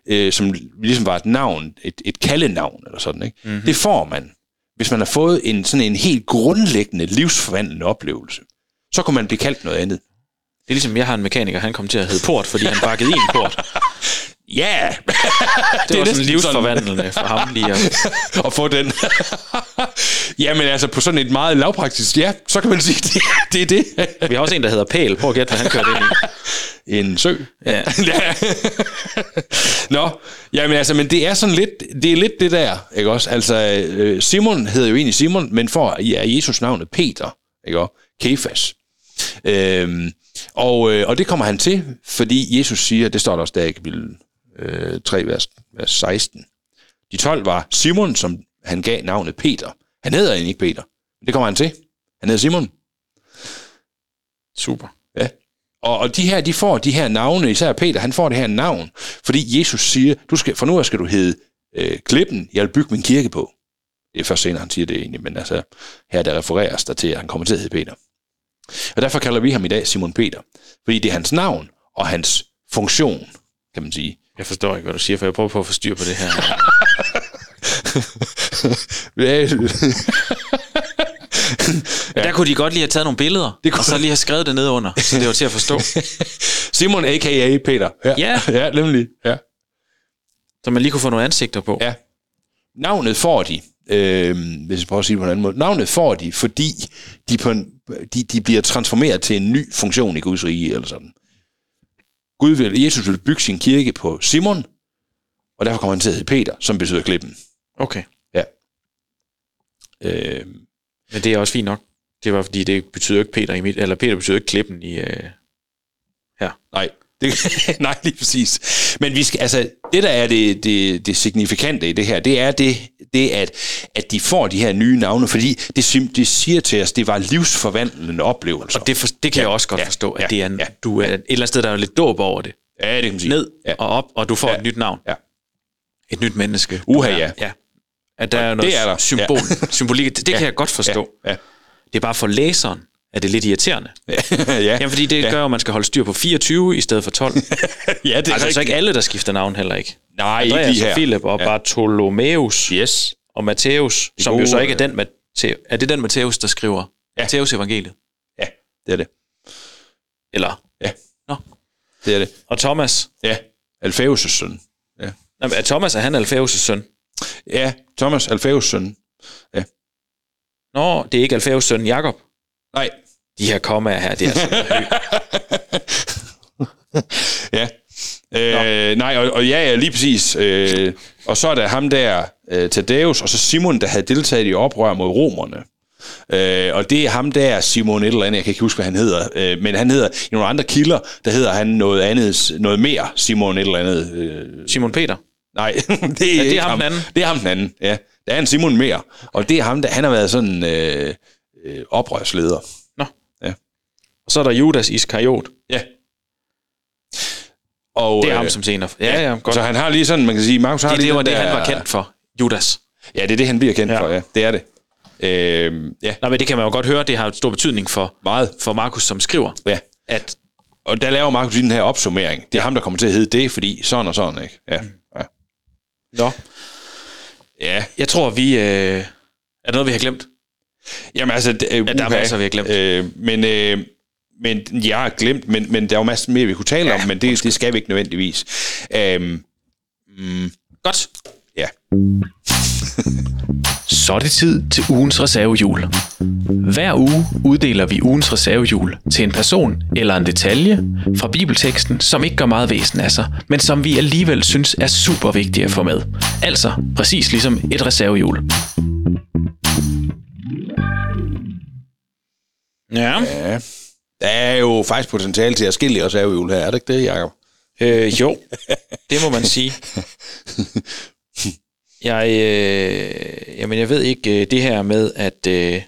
S2: øh, som ligesom var et navn, et, et kaldenavn eller sådan, ikke? Mm-hmm. Det får man, hvis man har fået en sådan en helt grundlæggende livsforvandlende oplevelse. Så kunne man blive kaldt noget andet.
S1: Det er ligesom, jeg har en mekaniker, han kom til at hedde Port, fordi han bakkede i en port. [LAUGHS]
S2: Ja! Yeah. [LAUGHS]
S1: Det, det var sådan livsforvandlende for ham lige at... [LAUGHS]
S2: at få den. Jamen altså, på sådan et meget lavpraktisk, ja, så kan man sige, det, det er det.
S1: Vi har også en, der hedder Pæl. Prøv at gætte, hvad han kørte ind i.
S2: En sø.
S1: Ja.
S2: Ja. Nå, jamen altså, men det er sådan lidt, det er lidt det der, ikke også? Altså, øh, Simon hedder jo egentlig Simon, men får i ja, Jesus navnet Peter, ikke også? Kefas. Øhm, og, øh, og det kommer han til, fordi Jesus siger, det står der også der i kapitel øh, 3, vers, vers 16. De 12 var Simon, som han gav navnet Peter. Han hedder egentlig ikke Peter. men Det kommer han til. Han hedder Simon.
S1: Super.
S2: Ja. Og, og de her, de får de her navne, især Peter, han får det her navn, fordi Jesus siger, du skal, for nu af skal du hedde øh, Klippen, jeg vil bygge min kirke på. Det er først senere, han siger det egentlig, men altså, her der refereres der til, at han kommer til at hedde Peter. Og derfor kalder vi ham i dag Simon Peter, fordi det er hans navn og hans funktion, kan man sige.
S1: Jeg forstår ikke, hvad du siger, for jeg prøver på at få styr på det her. [LAUGHS]
S2: Ja,
S1: Der kunne de godt lige have taget nogle billeder,
S2: Det kunne-
S1: og så lige have skrevet det ned under, så det var til at forstå. [LAUGHS]
S2: Simon a.k.a. Peter. Ja,
S1: Ja. [LAUGHS]
S2: ja nemlig. Ja.
S1: Så man lige kunne få nogle ansigter på.
S2: Ja. Navnet får de, øh, hvis jeg prøver at sige det på en anden måde, navnet får de, fordi de, på en, de, de bliver transformeret til en ny funktion i Guds rige, eller sådan. Gud vil, Jesus vil bygge sin kirke på Simon, og derfor kommer han til at hedde Peter, som betyder klippen.
S1: Okay.
S2: Ja. Øh,
S1: Men det er også fint nok. Det var fordi, det betyder ikke Peter i mit, eller Peter betyder ikke klippen i, øh,
S2: nej, det, [LAUGHS] nej, lige præcis. Men vi skal, altså, det der er det, det, det signifikante i det her, det er det, det at, at de får de her nye navne, fordi det, det siger til os, det var livsforvandlende oplevelser.
S1: Og det, for, det kan ja, jeg også godt
S2: ja,
S1: forstå, at
S2: ja,
S1: det er en,
S2: ja,
S1: du er et eller andet sted, der er lidt dåb over det.
S2: ja, det kan man sige.
S1: Ned
S2: Ja.
S1: og op, og du får
S2: Ja.
S1: et nyt navn.
S2: Ja.
S1: Et nyt menneske.
S2: Uha, ja.
S1: ja. At der er noget
S2: det er der.
S1: symbol, symbolik. Det, det kan jeg godt forstå.
S2: Ja, ja.
S1: Det er bare for læseren, at det er lidt irriterende. [LAUGHS]
S2: ja.
S1: Jamen, fordi det
S2: Ja.
S1: ja. gør, at man skal holde styr på 24 i stedet for 12. [LAUGHS]
S2: ja, det er
S1: altså, så
S2: rigtigt.
S1: ikke alle, der skifter navn heller ikke.
S2: Nej, ikke
S1: Andreas
S2: lige her.
S1: og Philip og
S2: Ja.
S1: Bartholomeus
S2: Yes.
S1: og Matthæus, som jo
S2: gode,
S1: så ikke er den, Matthæus, er det den Matthæus, der skriver
S2: Ja.
S1: Matthæus evangeliet?
S2: Ja, det er det.
S1: Eller?
S2: Ja.
S1: Nå.
S2: Det er det.
S1: Og Thomas?
S2: Ja. Alfæus' søn. Ja.
S1: Nej, men er Thomas, er han Alfæus' søn?
S2: Ja, Thomas Alfæus' søn.
S1: Nå, det er ikke Alfæus' søn Jakob.
S2: Nej.
S1: De her kommaer her, det er altså. [LAUGHS]
S2: Ja. Øh, nej, og, og ja, ja, lige præcis. Øh, og så er der ham der, øh, Thaddeus, og så Simon, der havde deltaget i oprør mod romerne. Øh, og det er ham der, Simon et eller andet, jeg kan ikke huske, hvad han hedder, øh, men han hedder, i nogle andre kilder, der hedder han noget andet, noget mere, Simon et eller andet. Øh,
S1: Simon Peter.
S2: nej, [LAUGHS] det er,
S1: det
S2: ikke
S1: ham den anden?
S2: Det er ham den anden, ja. Der er en Simon mere, og det er ham, der, han har været sådan øh, øh, oprørsleder.
S1: Nå. Og så er der Judas Iskariot.
S2: Ja. Og,
S1: Det er
S2: øh,
S1: ham som senere. Ja, ja, godt.
S2: Så han har lige sådan, man kan sige, Markus har
S1: det,
S2: lige
S1: det var det, han
S2: der-
S1: var kendt for. Judas.
S2: Ja, det er det, han bliver kendt ja. For, ja. Det er det. Øhm, ja,
S1: Nej, men det kan man jo godt høre, det har stor betydning for,
S2: meget.
S1: for Markus, som skriver,
S2: Ja.
S1: at
S2: Og der laver Markus den her opsummering. Det er ham, der kommer til at hedde det, fordi sådan og sådan, ikke? Ja. Ja.
S1: Nå,
S2: ja.
S1: jeg tror, vi... Øh, er der noget, vi har glemt?
S2: Jamen altså... Det, øh,
S1: Ja, der er masser, vi har glemt.
S2: Øh, men, øh, men jeg har glemt, men, men der er jo masser mere, vi kunne tale ja, om, men det, det skal vi ikke nødvendigvis. Øhm, mm,
S1: Godt.
S2: ja. [LAUGHS]
S1: Så er det tid til ugens reservehjul. Hver uge uddeler vi ugens reservehjul til en person eller en detalje fra bibelteksten, som ikke gør meget væsen af sig, men som vi alligevel synes er super vigtige at få med. Altså præcis ligesom et reservehjul. Ja,
S2: ja. Der er jo faktisk potentiale til at skille os af her, er det ikke det, Jacob?
S1: øh, jo, det må man sige. Jeg, øh, jamen jeg ved ikke, øh, det her med, at, øh,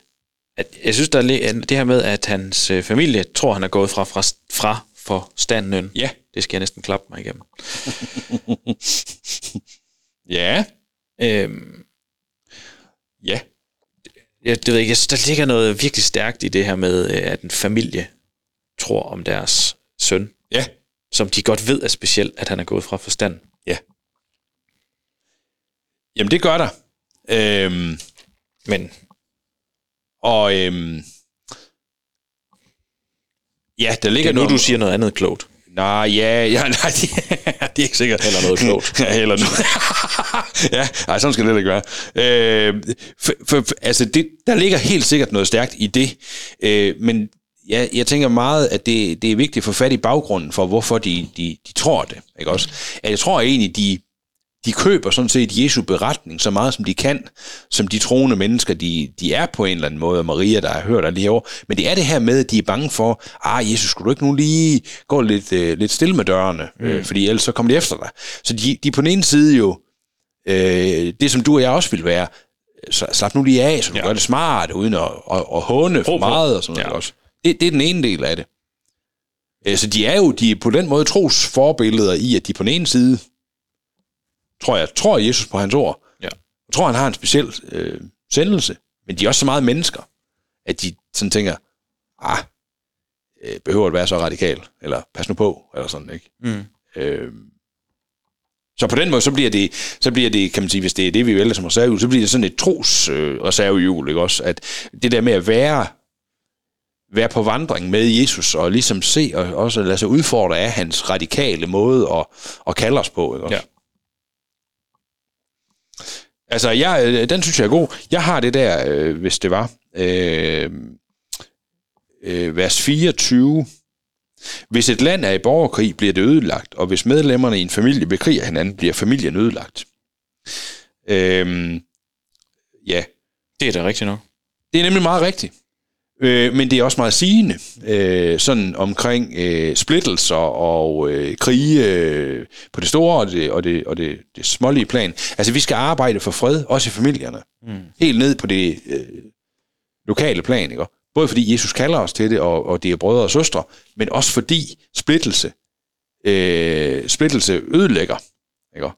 S1: at jeg synes, der er det her med, at hans øh, familie tror, han er gået fra, fra, fra forstanden.
S2: Ja.
S1: Det skal jeg næsten klappe mig igennem. [LAUGHS]
S2: Ja.
S1: Øhm,
S2: Ja.
S1: jeg, det ved jeg ikke, der ligger noget virkelig stærkt i det her med, øh, at en familie tror om deres søn,
S2: Ja.
S1: som de godt ved er specielt, at han er gået fra forstand.
S2: Jamen, det gør der. Øhm,
S1: Men
S2: og øhm, ja, der
S1: det
S2: ligger
S1: er nu,
S2: noget...
S1: du siger noget andet klogt.
S2: Nej, ja, ja, [LAUGHS] nej, det, det er ikke sikkert.
S1: Eller noget klogt. [LAUGHS]
S2: ja, eller noget. [LAUGHS] ja, nej, sådan skal det ikke være. Øh, for, for, altså, det, der ligger helt sikkert noget stærkt i det, øh, men jeg, jeg tænker meget, at det, det er vigtigt at få fat i baggrunden for, hvorfor de, de, de tror det. Ikke også? At jeg tror egentlig, de, de køber sådan set Jesu beretning så meget, som de kan, som de troende mennesker, de, de er på en eller anden måde, og Maria, der har hørt alt det her Men det er det her med, at de er bange for, ah, Jesus, skulle du ikke nu lige gå lidt, øh, lidt stille med dørene, mm. øh, fordi ellers så kommer de efter dig. Så de, de er på den ene side jo, øh, det som du og jeg også vil være, så slap nu lige af, så du ja. gør det smart, uden at, at, at håne for meget og sådan noget
S1: Ja.
S2: også. Det, det er den ene del af det. Øh, Så de er jo de er på den måde tros forbilleder i, at de på den ene side, tror jeg, tror Jesus på hans ord.
S1: Ja.
S2: Jeg tror, han har en speciel øh, sendelse, men de er også så meget mennesker, at de sådan tænker, ah, øh, behøver at være så radikal, eller pas nu på, eller sådan, ikke?
S1: Mm.
S2: Øh, så på den måde, så bliver det, så bliver det, kan man sige, hvis det er det, vi vælger som reservehjul, så bliver det sådan et tros øh, reservehjul, ikke også? At det der med at være, være på vandring med Jesus, og ligesom se, og også lade sig udfordre af hans radikale måde at, at kalde os på, ikke også?
S1: Ja.
S2: Altså, jeg, øh, den synes jeg er god. Jeg har det der, øh, hvis det var, øh, øh, vers 24. Hvis et land er i borgerkrig, bliver det ødelagt, og hvis medlemmerne i en familie bekriger hinanden, bliver familien ødelagt. Øh, ja,
S1: Det er da rigtigt nok.
S2: det er nemlig meget rigtigt. Øh, men det er også meget sigende, øh, sådan omkring øh, splittelser og øh, krige øh, på det store og det, og, det, og det, det smålige plan. Altså, vi skal arbejde for fred, også i familierne. Mm. Helt ned på det øh, lokale plan, ikke? Både fordi Jesus kalder os til det, og, og det er brødre og søstre, men også fordi splittelse, øh, splittelse ødelægger. Ikke?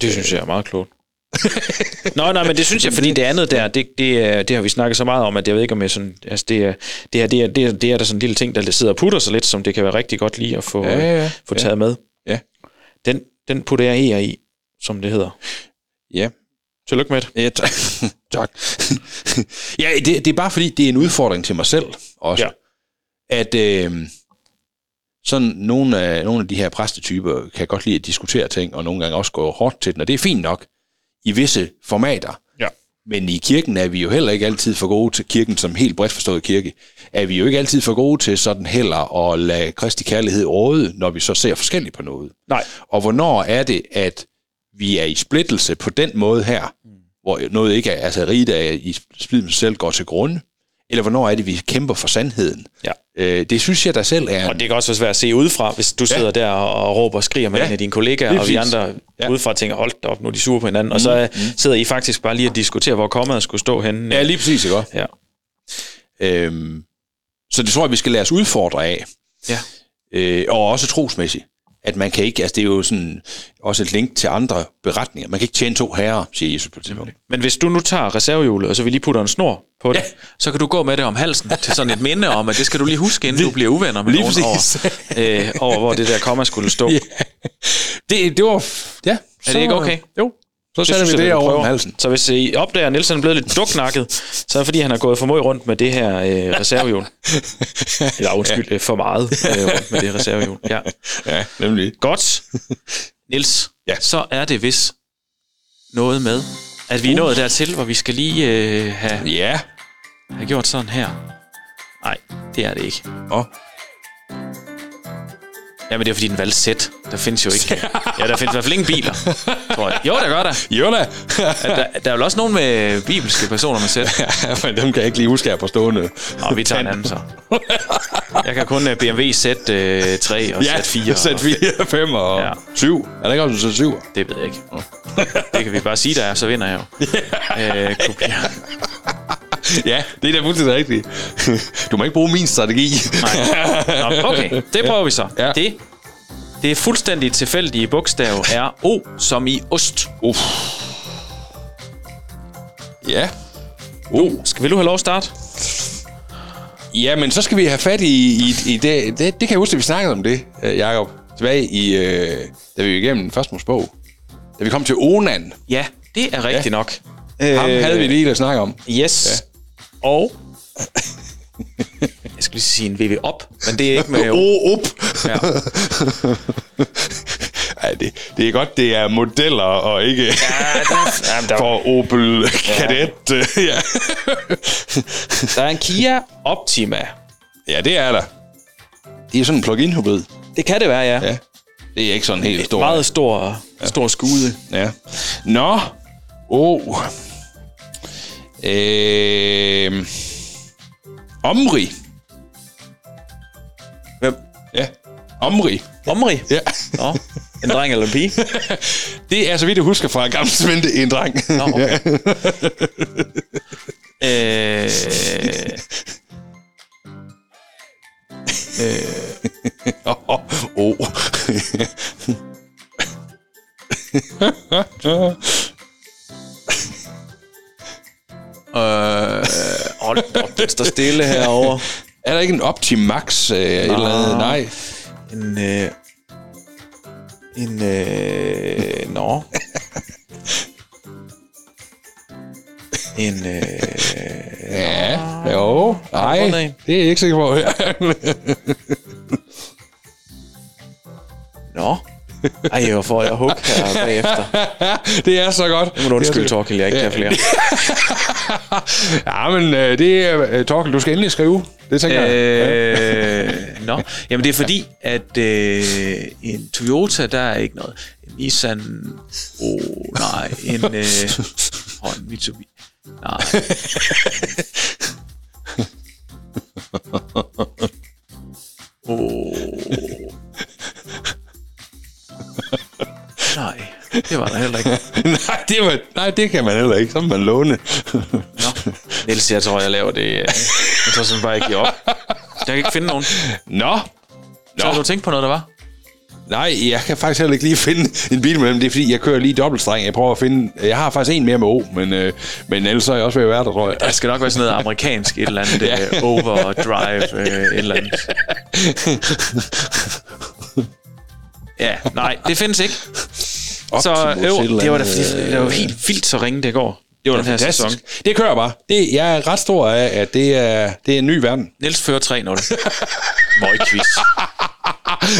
S1: Det synes jeg er meget klogt. [LAUGHS] Nå, nej, men det synes jeg, fordi det andet der, det, det, er- det har vi snakket så meget om, at jeg ved ikke, om jeg sådan, altså det er, det er, det er, det er, det er der sådan en lille ting, der sidder og putter sig lidt, som det kan være rigtig godt lige at få,
S2: Ja, ja, ja.
S1: få taget med.
S2: Ja.
S1: Den, den putter jeg her i, som det hedder.
S2: Ja,
S1: Tillykke med det.
S2: Ja, tak. [LAUGHS] tak. ja, det, det er bare fordi, det er en udfordring til mig selv også.
S1: Ja.
S2: At øh, sådan nogle af, nogle af de her præstetyper kan godt lide at diskutere ting, og nogle gange også gå hårdt til den, og det er fint nok i visse formater.
S1: Ja.
S2: Men i kirken er vi jo heller ikke altid for gode til, kirken som helt bredt forstået kirke, er vi jo ikke altid for gode til sådan heller at lade Kristi kærlighed råde, når vi så ser forskelligt på noget.
S1: Nej.
S2: Og hvornår er det, at vi er i splittelse på den måde her, mm. hvor noget ikke er, altså rigt af i splid selv går til grunde, eller hvornår er det, vi kæmper for sandheden?
S1: Ja.
S2: Øh, det synes jeg der selv er...
S1: Og det kan også være svært at se udefra, hvis du sidder der og, råber og skriger med
S2: Ja.
S1: en af dine kollegaer, og vi andre
S2: Ja.
S1: udefra tænker, hold da op, nu er de sure på hinanden, mm. og så øh, sidder I faktisk bare lige og diskuterer, hvor kommet skulle stå henne.
S2: Ja, lige præcis, ikke også?
S1: ja.
S2: Øhm, så det tror jeg, vi skal lade os udfordre af.
S1: Ja.
S2: Øh, og også trosmæssigt. At man kan ikke, altså det er jo sådan også et link til andre beretninger. Man kan ikke tjene to herrer, siger Jesus på et tidspunkt.
S1: Men hvis du nu tager reservehjulet, og så vi lige putter en snor på det,
S2: Ja.
S1: så kan du gå med det om halsen til sådan et minde om, at det skal du lige huske, inden du bliver uvenner med
S2: lige
S1: nogen over, øh, over, hvor det der komma skulle stå. [LAUGHS]
S2: Ja. Det, det var... Ja.
S1: Er det ikke okay?
S2: Jo. Så sætter vi det
S1: vi
S2: over halsen.
S1: Så hvis I opdager, at Nielsen er blevet lidt duknakket, så er det fordi, han har gået for meget rundt med det her øh, reservehjul. [LAUGHS] Eller undskyld, ja. for meget øh, rundt med det reservehjul. Ja.
S2: Ja, nemlig.
S1: Godt. [LAUGHS] Nils,
S2: Ja.
S1: så er det vist noget med, at vi er nået dertil, hvor vi skal lige øh, have,
S2: Ja.
S1: have gjort sådan her. Nej, det er det ikke.
S2: Og
S1: Jamen, det er fordi, den valgte sæt. Der findes jo ikke... Ja, der findes i hvert fald ingen biler, tror jeg. Jo, der gør der.
S2: jo da.
S1: Der, der er vel også nogen med bibelske personer med sæt. [LAUGHS]
S2: ja, men dem kan jeg ikke lige huske her på stående.
S1: Og vi tager en anden så. [LAUGHS] Jeg kan kun uh, BMW Z3 og
S2: Ja,
S1: Z4.
S2: sæt
S1: og
S2: 4, 5 og
S1: Ja.
S2: 7. Er der ikke også en 7?
S1: Det ved jeg ikke. Det kan vi bare sige, der er, så vinder jeg jo. [LAUGHS] Øh, kopier.
S2: Ja, det er da fuldstændig rigtigt. Du må ikke bruge min strategi.
S1: Nej. Nå, okay, det prøver vi så.
S2: Ja.
S1: Det, det fuldstændig tilfældige bogstav er O som i ost.
S2: Uff. Ja.
S1: Oh. Skal, vil du have lov at starte?
S2: Ja, men så skal vi have fat i, i, i det, det. Det kan jeg huske, at vi snakkede om det, øh, Jacob. Tilbage i, øh, da vi var igennem første bog. Da vi kom til Onan.
S1: Ja, det er rigtigt ja. nok.
S2: Ham havde vi lige at snakke om.
S1: Yes. Ja. Og... [LAUGHS] Jeg skal lige sige en VV op, men det er ikke med... [LAUGHS]
S2: O, op. [LAUGHS]
S1: Ja.
S2: Ej, det, det er godt, det er modeller og ikke
S1: Ja, der, jamen, der,
S2: for Opel Kadett. Ja. ja.
S1: der er en Kia Optima.
S2: ja, det er der. Det er sådan en plug-in hybrid.
S1: Det kan det være, ja.
S2: Ja. Det er ikke sådan helt stor.
S1: Meget stor, stor skude.
S2: Ja. Nå. Oh. Øh. Omri.
S1: Hvem?
S2: Ja. Omri.
S1: Omri?
S2: Ja.
S1: Nå, en dreng eller en pige? [LAUGHS]
S2: Det er, så vidt jeg husker fra Gamle Smente, en dreng.
S1: Nå, okay. [LAUGHS] øh,
S2: Åh. oh. [LAUGHS]
S1: øh, op, den står stille herovre.
S2: Er der ikke en Optimax? Øh, et eller andet? Nej.
S1: En, øh, en, øh, nå. En, øh,
S2: Ja. Jo. Nej. Det er jeg ikke sikker på. [LAUGHS]
S1: nå. Ej, hvor får jeg hug her bagefter. [LAUGHS]
S2: det er så godt.
S1: Det må du undskylde, Torkel, jeg ikke kan flere. [LAUGHS]
S2: Ja, men øh, det er... Øh, Torkel, du skal endelig skrive. Det tænker jeg.
S1: Øh, nå, jamen det er fordi, at øh, en Toyota, der er ikke noget. En Nissan, oh, nej, en, øh, [LAUGHS] oh, en Mitsubishi, nej. Oh. Nej, det var der heller ikke. [LAUGHS]
S2: nej, det var, nej, det kan man heller ikke. Så må man låne.
S1: Nå, Niels, jeg tror, jeg laver det. øh, Jeg tror simpelthen bare, jeg giver op. Jeg kan ikke finde nogen.
S2: Nå.
S1: Så har du tænkt på noget, der var?
S2: Nej, jeg kan faktisk heller ikke lige finde en bil med dem. Det er fordi, jeg kører lige dobbeltstreng. Jeg prøver at finde... Jeg har faktisk en mere med O, men, øh, men ellers er jeg også ved at være der, tror jeg.
S1: Der skal nok være sådan noget amerikansk et eller andet [LAUGHS] ja. uh, overdrive uh, et eller andet. [LAUGHS] Ja, nej, det findes ikke. Så
S2: Optimus
S1: øv,
S2: eller
S1: det var da fordi, det var helt vildt så ringe det går.
S2: Det var da fantastisk.
S1: sæson.
S2: Det kører bare. Det, jeg er ret stor af, at det er, det er en ny verden.
S1: Niels fører 3-0. [LAUGHS] Møgquiz.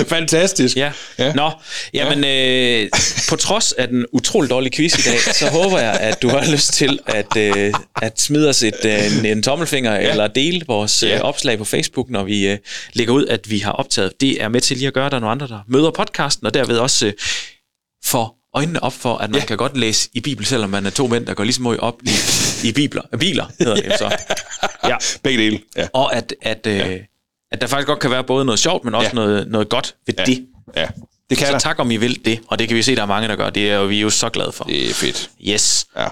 S2: Fantastisk.
S1: Ja. ja. Nå, jamen øh, på trods af den utrolig dårlige quiz i dag, så håber jeg, at du har lyst til at, øh, at smide os et, øh, en, en tommelfinger ja. eller dele vores øh,
S2: Ja.
S1: opslag på Facebook, når vi øh, lægger ud, at vi har optaget. Det er med til lige at gøre, at der er nogle andre, der møder podcasten, og derved også øh, får øjnene op for, at man ja. kan godt læse i Bibel, selvom man er to mænd, der går ligesom op i, i bibler. Biler hedder det så. [LAUGHS] Ja.
S2: Begge dele. Ja.
S1: Og at, at, øh, ja. at der faktisk godt kan være både noget sjovt, men også
S2: Ja.
S1: ja. noget, noget godt ved ja. det.
S2: ja. Det kan
S1: Så
S2: der.
S1: tak om I vil det, og det kan vi se, der er mange, der gør. Det er jo, vi er jo så glade for.
S2: Det er fedt.
S1: Yes.
S2: Ja.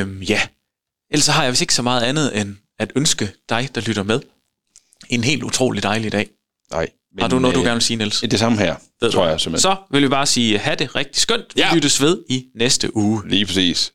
S1: Øhm, ja. Ellers så har jeg vist ikke så meget andet end at ønske dig, der lytter med, en helt utrolig dejlig dag.
S2: Nej.
S1: Har du noget, du
S2: øh,
S1: gerne vil sige, Niels?
S2: Det samme her,
S1: Ved
S2: tror jeg simpelthen.
S1: Så vil vi bare sige, have det rigtig skønt. Vi
S2: Ja.
S1: lyttes ved i næste uge.
S2: Lige præcis.